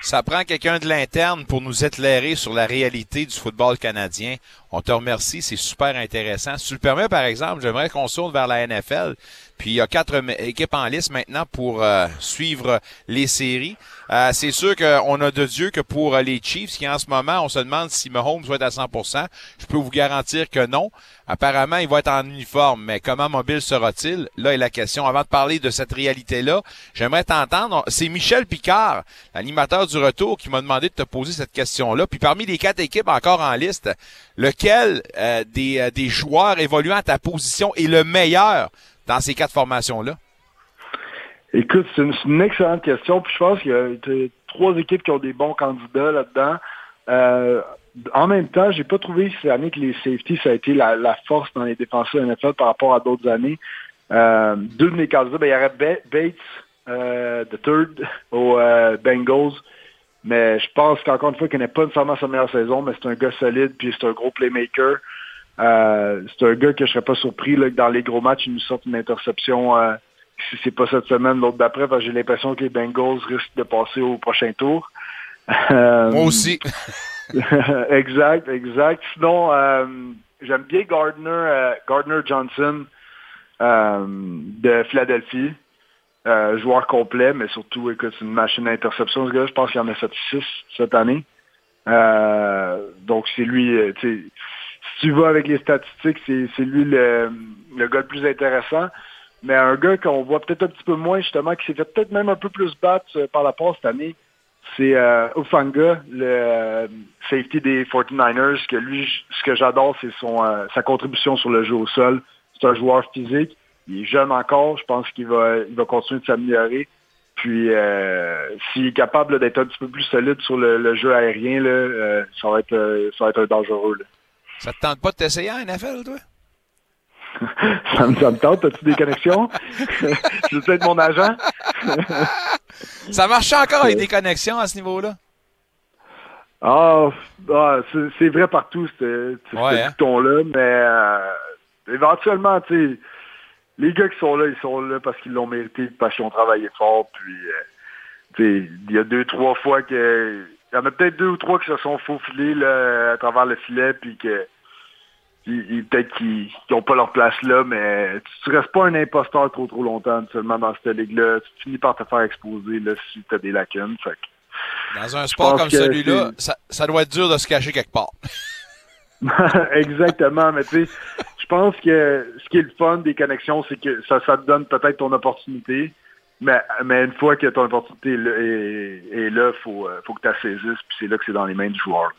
Ça prend quelqu'un de l'interne pour nous éclairer sur la réalité du football canadien. On te remercie, c'est super intéressant. Si tu le permets, par exemple, j'aimerais qu'on tourne vers la NFL. Puis il y a quatre équipes en liste maintenant pour euh, suivre les séries. Euh, c'est sûr qu'on a de Dieu que pour euh, les Chiefs, qui en ce moment, on se demande si Mahomes va être à 100%. Je peux vous garantir que non. Apparemment, il va être en uniforme, mais comment mobile sera-t-il? Là est la question. Avant de parler de cette réalité-là, j'aimerais t'entendre. C'est Michel Picard, l'animateur du retour, qui m'a demandé de te poser cette question-là. Puis parmi les quatre équipes encore en liste, lequel euh, des, euh, des joueurs évoluant à ta position est le meilleur dans ces quatre formations-là? Écoute, c'est une, excellente question. Puis je pense qu'il y a trois équipes qui ont des bons candidats là-dedans. Euh, en même temps, j'ai pas trouvé cette année que les safeties, ça a été la, force dans les défenseurs NFL par rapport à d'autres années. Euh, deux de mes candidats, ben, il y aurait Ba- Bates the third, aux Bengals. Mais je pense qu'encore une fois, qu'il n'est pas nécessairement sa meilleure saison, mais c'est un gars solide, puis c'est un gros playmaker. Euh, c'est un gars que je serais pas surpris là, que dans les gros matchs, il nous sorte une interception. Euh, si c'est pas cette semaine, l'autre d'après, parce que j'ai l'impression que les Bengals risquent de passer au prochain tour. Euh, Moi aussi. exact, exact. Sinon, euh, j'aime bien Gardner, Gardner Johnson de Philadelphie. Euh, joueur complet, mais surtout, écoute, c'est une machine d'interception, ce gars. Je pense qu'il en a fait six cette année. Euh, donc, c'est lui, euh, si tu vas avec les statistiques, c'est lui le, le gars le plus intéressant. Mais un gars qu'on voit peut-être un petit peu moins, justement, qui s'est fait peut-être même un peu plus battre euh, par la passe cette année, c'est euh, Ufanga, le euh, safety des 49ers, que lui, ce que j'adore, c'est son sa contribution sur le jeu au sol. C'est un joueur physique. Il est jeune encore. Je pense qu'il va, il va continuer de s'améliorer. Puis, euh, s'il est capable d'être un petit peu plus solide sur le, le jeu aérien, là, euh, ça, va être, euh, ça va être un dangereux. là. Ça te tente pas de t'essayer en NFL, toi? ça, me, ça me tente. As-tu des connexions? Je veux être mon agent? Ça marche encore avec des connexions à ce niveau-là? Ah, ah, c'est c'est vrai partout, ce ce- Ouais, ce hein? bouton-là, mais euh, éventuellement, tu sais, les gars qui sont là, ils sont là parce qu'ils l'ont mérité, parce qu'ils ont travaillé fort, puis, euh, il y a deux, trois fois que... Il y en a peut-être deux ou trois qui se sont faufilés là, à travers le filet, puis que peut-être qu'ils n'ont pas leur place là, mais tu, tu restes pas un imposteur trop trop longtemps seulement dans cette ligue-là. Tu finis par te faire exposer là, si tu as des lacunes. Fait que- Dans un sport comme celui-là, ça, ça doit être dur de se cacher quelque part. Exactement, mais tu sais, je pense que ce qui est le fun des connexions, c'est que ça, te donne peut-être ton opportunité, mais, mais une fois que ton opportunité est là, là, faut, euh, faut que tu la saisisses, puis c'est là que c'est dans les mains du joueur.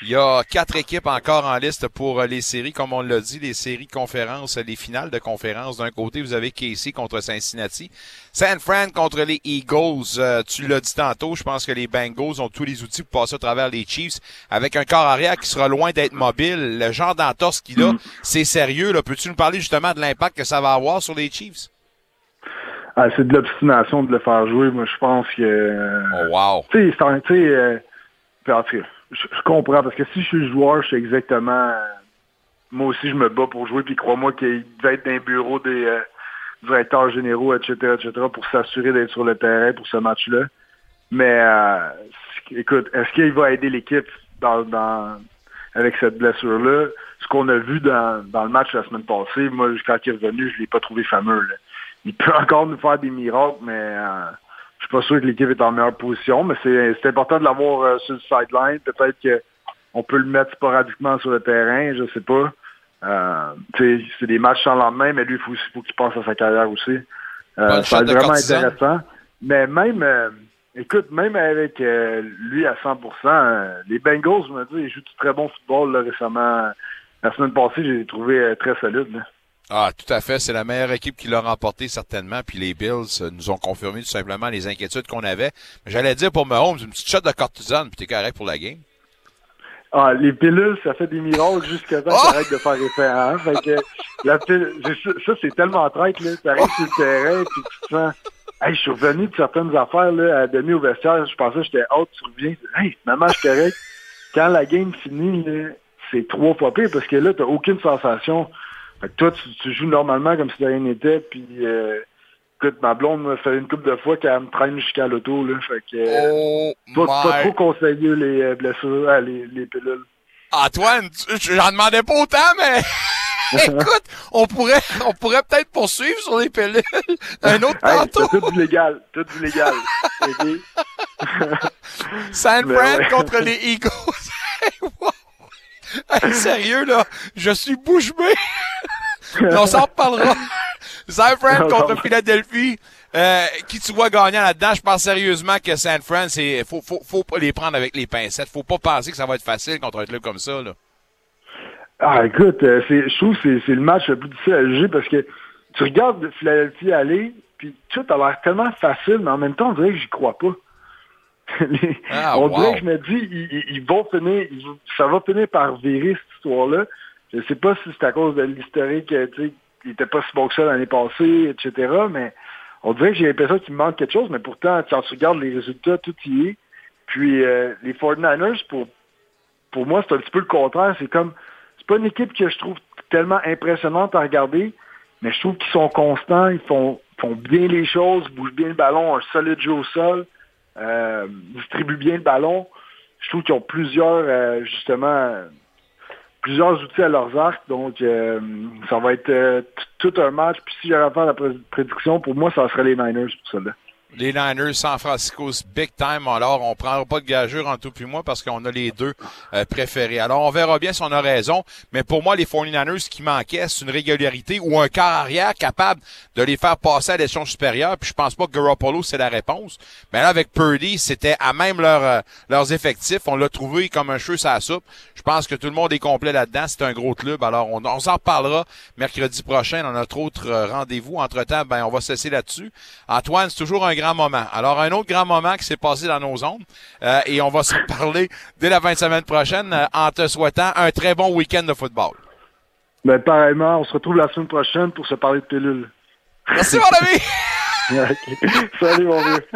Il y a quatre équipes encore en liste pour euh, les séries, comme on l'a dit, les séries conférences, les finales de conférences. D'un côté, vous avez Casey contre Cincinnati, San Fran contre les Eagles. Euh, tu l'as dit tantôt, je pense que les Bengals ont tous les outils pour passer à travers les Chiefs avec un corps arrière qui sera loin d'être mobile. Le genre d'entorse qu'il a, c'est sérieux. Peux-tu nous parler justement de l'impact que ça va avoir sur les Chiefs? Ah, c'est de l'obstination de le faire jouer. Moi, je pense que. Oh, wow. Tu sais, je, je comprends parce que si je suis le joueur, je sais exactement. moi aussi, je me bats pour jouer. Puis crois-moi qu'il devait être dans les bureaux des euh, directeurs généraux, etc., etc., pour s'assurer d'être sur le terrain pour ce match-là. Mais euh, écoute, est-ce qu'il va aider l'équipe dans, dans avec cette blessure-là? Ce qu'on a vu dans, dans le match la semaine passée, moi, quand il est revenu, je l'ai pas trouvé fameux. là. Il peut encore nous faire des miracles, mais euh, suis pas sûr que l'équipe est en meilleure position. Mais c'est c'est important de l'avoir euh, sur le sideline. Peut-être qu'on peut le mettre sporadiquement sur le terrain, je sais pas. Euh, c'est des matchs sans lendemain, mais lui, il faut, faut qu'il pense à sa carrière aussi. Euh, ça va vraiment intéressant. Mais même, euh, écoute, même avec euh, lui à 100%, euh, les Bengals, je me dis, ils jouent du très bon football là, récemment. La semaine passée, j'ai trouvé euh, très solide. là. Ah, tout à fait. C'est la meilleure équipe qui l'a remporté, certainement. Puis les Bills euh, nous ont confirmé tout simplement les inquiétudes qu'on avait. Mais j'allais dire pour Mahomes, une petite shot de cortisone, puis t'es correct pour la game. Ah, les pilules, ça fait des miracles jusqu'à temps qu'ils arrêtent de faire effet. Hein? Fait que la pile, j'ai- ça, c'est tellement traite, là. T'arrives sur le terrain, puis tu te sens... Hey, je suis revenu de certaines affaires, là, à demi au vestiaire. Je pensais que j'étais out, tu reviens. Hey, finalement, je suis correct. Quand la game finit, c'est trois fois pire, parce que là, t'as aucune sensation. Fait que toi, tu, tu joues normalement comme si de rien n'était, puis... Euh, écoute, ma blonde m'a fait une couple de fois qu'elle me traîne jusqu'à l'auto, là. Fait que... euh, Oh pas, pas trop conseiller les euh, blessures, ah, les, les pilules. Antoine, j'en demandais pas autant, mais écoute, on pourrait, on pourrait peut-être poursuivre sur les pilules un autre Hey, tantôt. c'est tout légal. Tout légal. San Fran contre les Eagles. Hey, sérieux, là, je suis bouche bée. On s'en reparlera. San Fran On contre Philadelphie. Euh, qui tu vois gagnant là-dedans? Je pense sérieusement que San Fran, c'est, faut, faut, faut pas les prendre avec les pincettes. Faut pas penser que ça va être facile contre un club comme ça, là. Ah, écoute, euh, je trouve que c'est, c'est le match le plus difficile à juger parce que tu regardes Philadelphie aller, puis tout a l'air tellement facile, mais en même temps, on dirait que j'y crois pas. Les- Ah, on wow. dirait que je me dis, ils, vont finir, ils- ça va finir par virer cette histoire-là. Je sais pas si c'est à cause de l'historique, euh, tu sais, il était pas si bon que ça l'année passée, etc., mais on dirait que j'ai l'impression qu'il me manque quelque chose, mais pourtant, quand tu regardes les résultats, tout y est. Puis euh, les 49ers, pour, pour moi, c'est un petit peu le contraire. C'est comme, c'est pas une équipe que je trouve tellement impressionnante à regarder, mais je trouve qu'ils sont constants, ils font, font bien les choses, bougent bien le ballon, un solide jeu au sol, euh, distribuent bien le ballon. Je trouve qu'ils ont plusieurs, euh, justement, plusieurs outils à leurs arcs, donc euh, ça va être tout un match. Puis si j'avais à faire la prédiction, pour moi, ça serait les Niners pour cela les Niners, San Francisco, big time. Alors, on prendra pas de gageure en tout puis moi parce qu'on a les deux euh, préférés. Alors, on verra bien si on a raison. Mais pour moi, les 49ers, ce qui manquait, c'est une régularité ou un quart arrière capable de les faire passer à l'échelon supérieur. Puis je pense pas que Garoppolo, c'est la réponse. Mais là, avec Purdy, c'était à même euh, leurs effectifs. On l'a trouvé comme un cheveu la soupe. Je pense que tout le monde est complet là-dedans. C'est un gros club. Alors, on, on s'en reparlera mercredi prochain dans notre autre euh, rendez-vous. Entre-temps, ben, on va cesser là-dessus. Antoine, c'est toujours un grand moment. Alors, un autre grand moment qui s'est passé dans nos ondes. Euh, et on va se parler dès la fin de semaine prochaine euh, en te souhaitant un très bon week-end de football. Ben, pareillement, on se retrouve la semaine prochaine pour se parler de pilules. Merci, mon ami! Salut, mon vieux.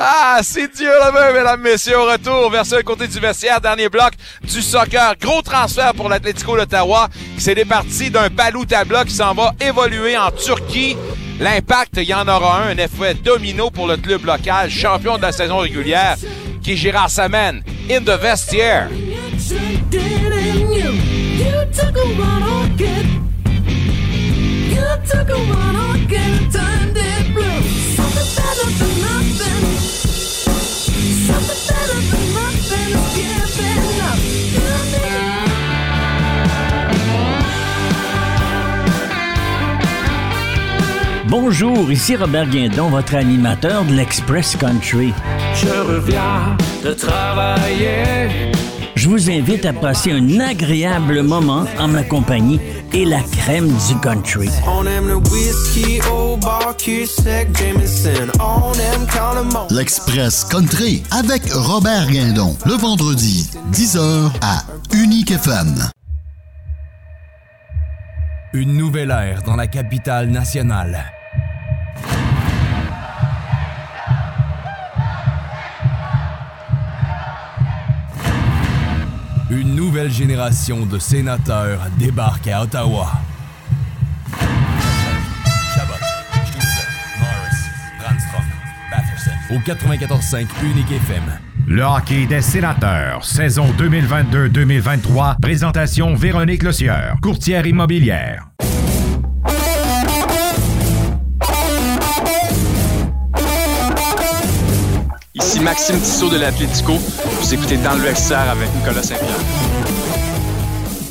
ah, c'est Dieu le veut, mesdames, messieurs. Au retour vers ce côté du vestiaire, dernier bloc du soccer. Gros transfert pour l'Atlético d'Ottawa qui s'est départi d'un balou tabla qui s'en va évoluer en Turquie. L'impact, il y en aura un, un effet domino pour le club local, champion de la saison régulière, qui Gérard Samen, in the vestiaire. Bonjour, ici Robert Guindon, votre animateur de l'Express Country. Je reviens de travailler. Je vous invite à passer un agréable moment en ma compagnie et la crème du country. L'Express Country avec Robert Guindon. Le vendredi, 10h à Unique FM. Une nouvelle ère dans la capitale nationale. Nouvelle génération de sénateurs débarque à Ottawa. Au 94.5 Unique FM. Le hockey des sénateurs, saison 2022-2023, présentation Véronique Lossieur, courtière immobilière. Ici Maxime Tissot de l'Atlético. Vous écoutez Dans le vestiaire avec Nicolas Saint-Pierre.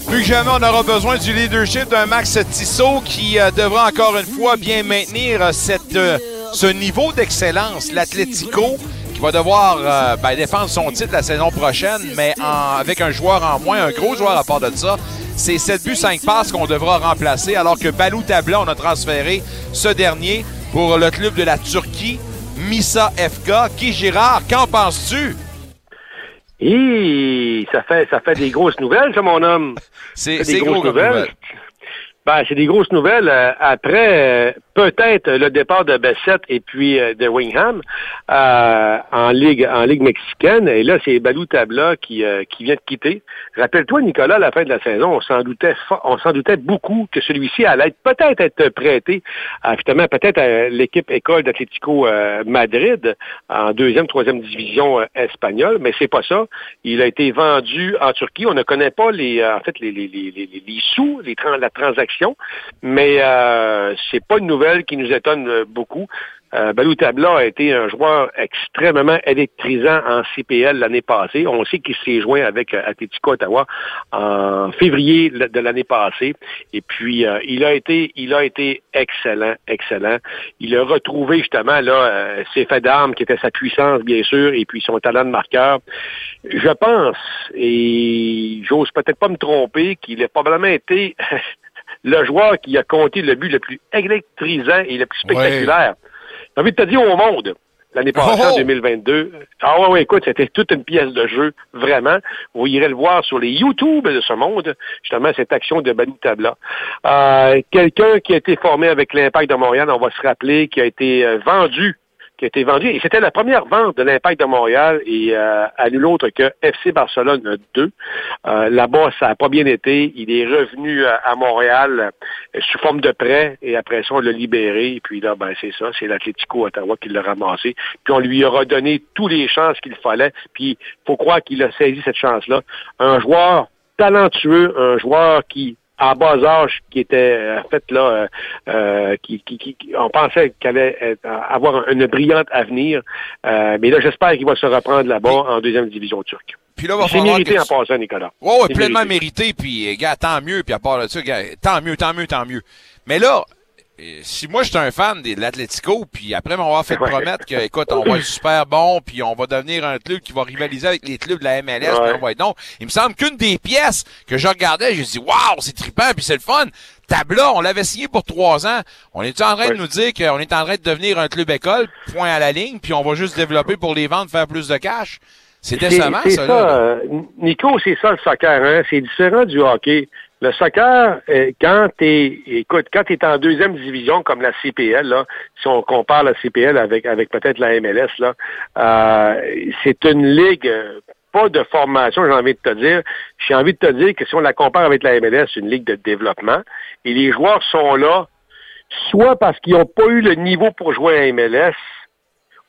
Plus que jamais, on aura besoin du leadership d'un Max Tissot qui euh, devra encore une fois bien maintenir euh, euh, ce niveau d'excellence. L'Atlético qui va devoir ben, défendre son titre la saison prochaine, mais avec un joueur en moins, un gros joueur à part de ça. C'est 7 buts, 5 passes qu'on devra remplacer, alors que Balou Tabla, on a transféré ce dernier pour le club de la Turquie. Missa FK. Qui Girard, qu'en penses-tu? Et ça fait ça fait des grosses nouvelles, ça, mon homme. C'est des grosses nouvelles. Ben, c'est des grosses nouvelles. Euh, après, euh, peut-être le départ de Bessette et puis euh, de Wingham en ligue en ligue mexicaine. Et là, c'est Balou Tabla qui, qui vient de quitter. Rappelle-toi, Nicolas, à la fin de la saison, on s'en doutait on s'en doutait beaucoup que celui-ci allait être peut-être être prêté justement peut-être à l'équipe école d'Atlético Madrid en deuxième, troisième division espagnole, mais c'est pas ça. Il a été vendu en Turquie. On ne connaît pas les en fait les, les, les, les sous, les la transaction mais euh, c'est pas une nouvelle qui nous étonne euh, beaucoup. Euh, Balou Tabla a été un joueur extrêmement électrisant en CPL l'année passée. On sait qu'il s'est joint avec euh, Atletico Ottawa en février de l'année passée. Et puis, euh, il a été, il a été excellent, excellent. Il a retrouvé justement là ses faits d'armes, qui étaient sa puissance, bien sûr, et puis son talent de marqueur. Je pense, et j'ose peut-être pas me tromper, qu'il a probablement été le joueur qui a compté le but le plus électrisant et le plus spectaculaire. J'ai envie de te dire au monde, l'année passée, Oh! en 2022. Ah ouais, ouais, écoute, c'était toute une pièce de jeu, vraiment. Vous irez le voir sur les YouTube de ce monde, justement, cette action de Balou Tabla. Euh, Quelqu'un qui a été formé avec l'Impact de Montréal, on va se rappeler, qui a été euh, vendu qui a été vendu. Et c'était la première vente de l'Impact de Montréal et euh, à nul autre que FC Barcelone 2. Euh, Là-bas, ça n'a pas bien été. Il est revenu à, à Montréal euh, sous forme de prêt et après ça, on l'a libéré. Et puis là, ben c'est ça, c'est l'Atlético Ottawa qui l'a ramassé. Puis on lui a redonné tous les chances qu'il fallait. Puis faut croire qu'il a saisi cette chance-là. Un joueur talentueux, un joueur qui à bas âge qui était euh, en fait là euh, euh, qui, qui, qui- on pensait qu'elle allait être- avoir une brillante avenir Euh, mais là j'espère qu'il va se reprendre là-bas en deuxième division turque Puis là, va falloir mérité que en passant Nicolas Ouais, ouais, pleinement mérité. mérité. Puis, euh, gars, tant mieux. Puis à part de ça, gars, tant mieux, tant mieux, tant mieux. Mais là, euh, si moi, j'étais un fan de l'Atlético, puis après m'avoir fait Ouais. promettre que, écoute, on va être super bon, puis on va devenir un club qui va rivaliser avec les clubs de la MLS, Ouais. puis on va être non. Il me semble qu'une des pièces que je regardais, j'ai dit, waouh, c'est trippant, puis c'est le fun. Tabla, on l'avait signé pour trois ans. On est en train de nous dire qu'on est en train de devenir un club école, point à la ligne, puis on va juste développer pour les ventes, faire plus de cash? C'est décevant, ça, ça, là. euh, Nico, c'est ça le soccer. Hein? C'est différent du hockey. Le soccer, euh, quand t'es, écoute, quand t'es en deuxième division comme la CPL, là, si on compare la CPL avec avec peut-être la MLS, là, euh, c'est une ligue euh, pas de formation, j'ai envie de te dire. J'ai envie de te dire que si on la compare avec la MLS, c'est une ligue de développement. Et les joueurs sont là, soit parce qu'ils n'ont pas eu le niveau pour jouer à MLS,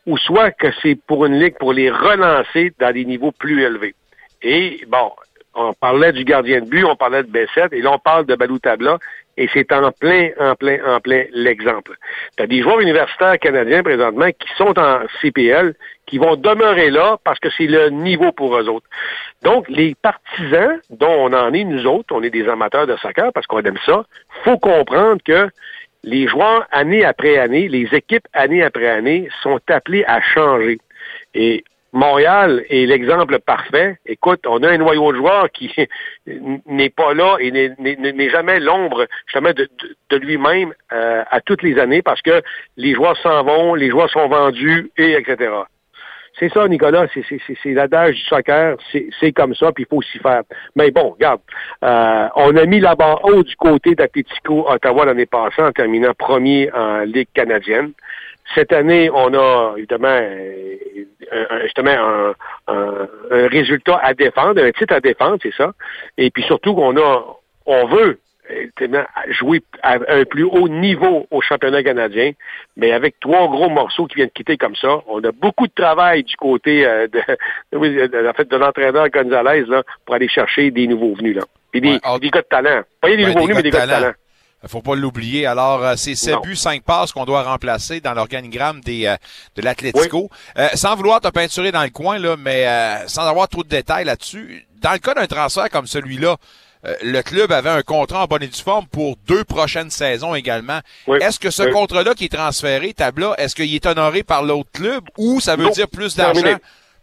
ou soit que c'est pour une ligue pour les relancer dans des niveaux plus élevés. Et bon, on parlait du gardien de but, on parlait de Bessette, et là on parle de Balou Tabla, et c'est en plein, en plein, en plein l'exemple. Tu as des joueurs universitaires canadiens présentement qui sont en CPL, qui vont demeurer là parce que c'est le niveau pour eux autres. Donc, les partisans, dont on en est nous autres, on est des amateurs de soccer parce qu'on aime ça, faut comprendre que les joueurs, année après année, les équipes, année après année, sont appelées à changer. Montréal est l'exemple parfait. Écoute, on a un noyau de joueurs qui n'est pas là et n'est- jamais l'ombre justement de, lui-même euh, à toutes les années parce que les joueurs s'en vont, les joueurs sont vendus et etc. C'est ça, Nicolas, c'est- l'adage du soccer, c'est c'est comme ça, puis il faut s'y faire. Mais bon, regarde, euh, on a mis la barre haut du côté d'Atletico Ottawa l'année passée en terminant premier en Ligue canadienne. Cette année, on a évidemment euh, un- un- justement un, un- un résultat à défendre, un titre à défendre, c'est ça. Et puis surtout qu'on a, on veut jouer à un plus haut niveau au championnat canadien, mais avec trois gros morceaux qui viennent de quitter comme ça, on a beaucoup de travail du côté euh, de, en fait, de l'entraîneur Gonzalez là, pour aller chercher des nouveaux venus là. Puis des, des gars de talent. Pas des Ouais, nouveaux venus, mais des gars de talent. Faut pas l'oublier. Alors, euh, c'est 7 Non. buts, 5 passes qu'on doit remplacer dans l'organigramme des euh, de l'Atlético. Euh, sans vouloir te peinturer dans le coin, là, mais euh, sans avoir trop de détails là-dessus, dans le cas d'un transfert comme celui-là, euh, le club avait un contrat en bonne et due forme pour deux prochaines saisons également. Est-ce que ce Oui. contrat-là qui est transféré, Tabla, est-ce qu'il est honoré par l'autre club ou ça veut Non. dire plus d'argent?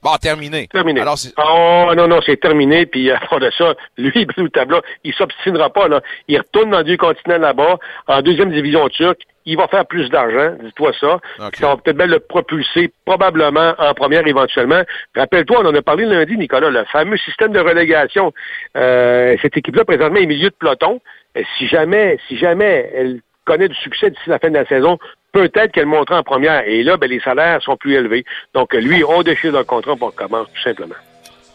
Bon, terminé. Terminé. Alors, Oh non, non, c'est terminé. Puis à part de ça, lui, Blue Tabla, il s'obstinera pas. Là. Il retourne dans deux continents là-bas, en deuxième division turque. Il va faire plus d'argent, dis-toi ça. Ça va peut-être bien le propulser probablement en première éventuellement. Rappelle-toi, on en a parlé lundi, Nicolas, le fameux système de relégation. Euh, cette équipe-là, présentement, est milieu de peloton. Euh, Si jamais, si jamais elle connaît du succès d'ici la fin de la saison, peut-être qu'elle montera en première. Et là, ben, les salaires sont plus élevés. Donc, lui, on déchire le contrat pour commence, tout simplement.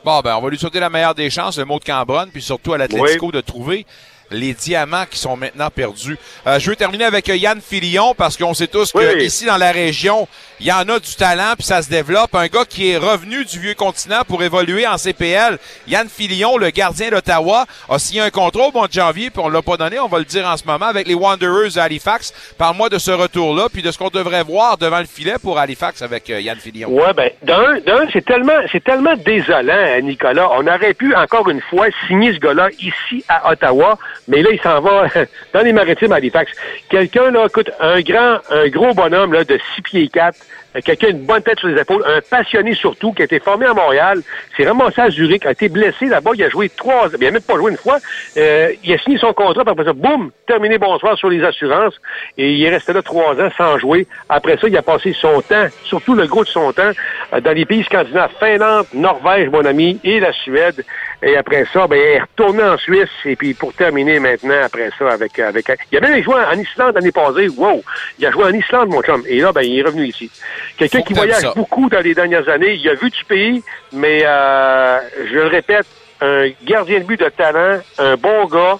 Bon, ben, on va lui souhaiter la meilleure des chances, le mot de Cambronne, puis surtout à l'Atlético de trouver les diamants qui sont maintenant perdus. Euh, je veux terminer avec euh, Yann Filion parce qu'on sait tous que Oui. ici dans la région, il y en a du talent puis ça se développe. Un gars qui est revenu du vieux continent pour évoluer en CPL, Yann Filion, le gardien d'Ottawa, a signé un contrat au mois de janvier puis on l'a pas donné, on va le dire en ce moment avec les Wanderers de Halifax. Parle-moi de ce retour-là puis de ce qu'on devrait voir devant le filet pour Halifax avec euh, Yann Filion. Ouais, ben, d'un, d'un, c'est tellement, c'est tellement désolant, hein, Nicolas. On aurait pu, encore une fois, signer ce gars-là ici à Ottawa, Mais là, il s'en va dans les maritimes à Halifax. Quelqu'un, là, écoute, un grand, un gros bonhomme là, de 6 pieds 4, euh, quelqu'un une bonne tête sur les épaules, un passionné surtout, qui a été formé à Montréal, s'est ramassé à Zurich, a été blessé là-bas, il a joué trois, il a même pas joué une fois, euh, il a signé son contrat, après ça, boum, terminé bonsoir sur les assurances, et il est resté là trois ans sans jouer. Après ça, il a passé son temps, surtout le gros de son temps, euh, dans les pays scandinaves, Finlande, Norvège, mon ami, et la Suède. Et après ça, ben, il est retourné en Suisse, et puis pour terminer maintenant, après ça, avec... avec il a même joué en Islande l'année passée, wow! Il a joué en Islande, mon chum, et là, ben, il est revenu ici. Quelqu'un qui voyage beaucoup dans les dernières années. Il a vu du pays, mais euh, je le répète, un gardien de but de talent, un bon gars,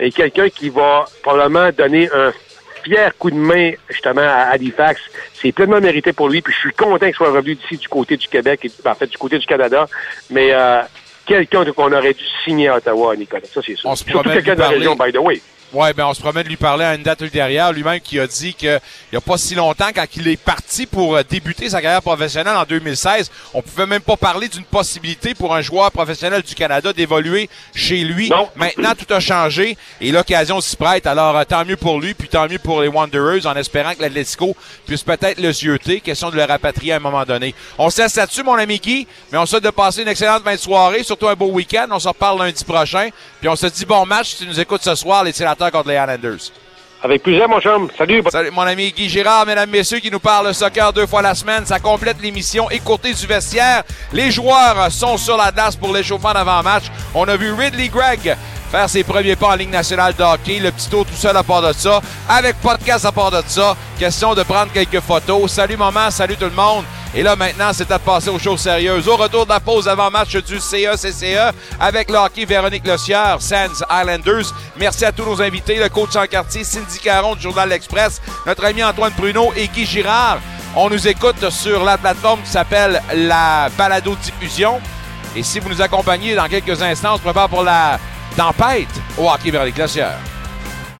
et quelqu'un qui va probablement donner un fier coup de main justement à Halifax. C'est pleinement mérité pour lui. Puis je suis content qu'il soit revenu d'ici du côté du Québec, et, en fait du côté du Canada. Mais euh, quelqu'un qu'on aurait dû signer à Ottawa, Nicolas. Ça, c'est sûr. Surtout quelqu'un de la région, by the way. Ouais, ben on se promet de lui parler à une date ultérieure. Lui-même qui a dit qu'il n'y a pas si longtemps, quand il est parti pour euh, débuter sa carrière professionnelle en 2016, on pouvait même pas parler d'une possibilité pour un joueur professionnel du Canada d'évoluer chez lui. Maintenant, tout a changé et l'occasion s'y prête. Alors, euh, tant mieux pour lui, puis tant mieux pour les Wanderers, en espérant que l'Atlético puisse peut-être le zioter. Question de le rapatrier à un moment donné. On se laisse là-dessus, mon ami Guy, mais on souhaite de passer une excellente fin de soirée, surtout un beau week-end. On se reparle lundi prochain, puis on se dit bon match si tu nous écoutes ce soir, les sénateurs contre les Islanders. Avec plaisir, mon chum. Salut. Salut, mon ami Guy Girard, mesdames, messieurs, qui nous parle de soccer deux fois la semaine. Ça complète l'émission Écoutez du vestiaire. Les joueurs sont sur la glace pour l'échauffement d'avant-match. On a vu Ridley Gregg faire ses premiers pas en Ligue nationale de hockey. Le petit tour tout seul à part de ça. Avec podcast à part de ça. Question de prendre quelques photos. Salut maman, salut tout le monde. Et là, maintenant, c'est à passer aux choses sérieuses. Au retour de la pause avant-match du CECCE avec le hockey Véronique Lossière, Sands Islanders. Merci à tous nos invités, le coach en quartier, Cindy Caron du Journal L'Express, notre ami Antoine Pruneau et Guy Girard. On nous écoute sur la plateforme qui s'appelle la Balado Diffusion. Et si vous nous accompagnez dans quelques instants, on se prépare pour la tempête au hockey Véronique Lossière.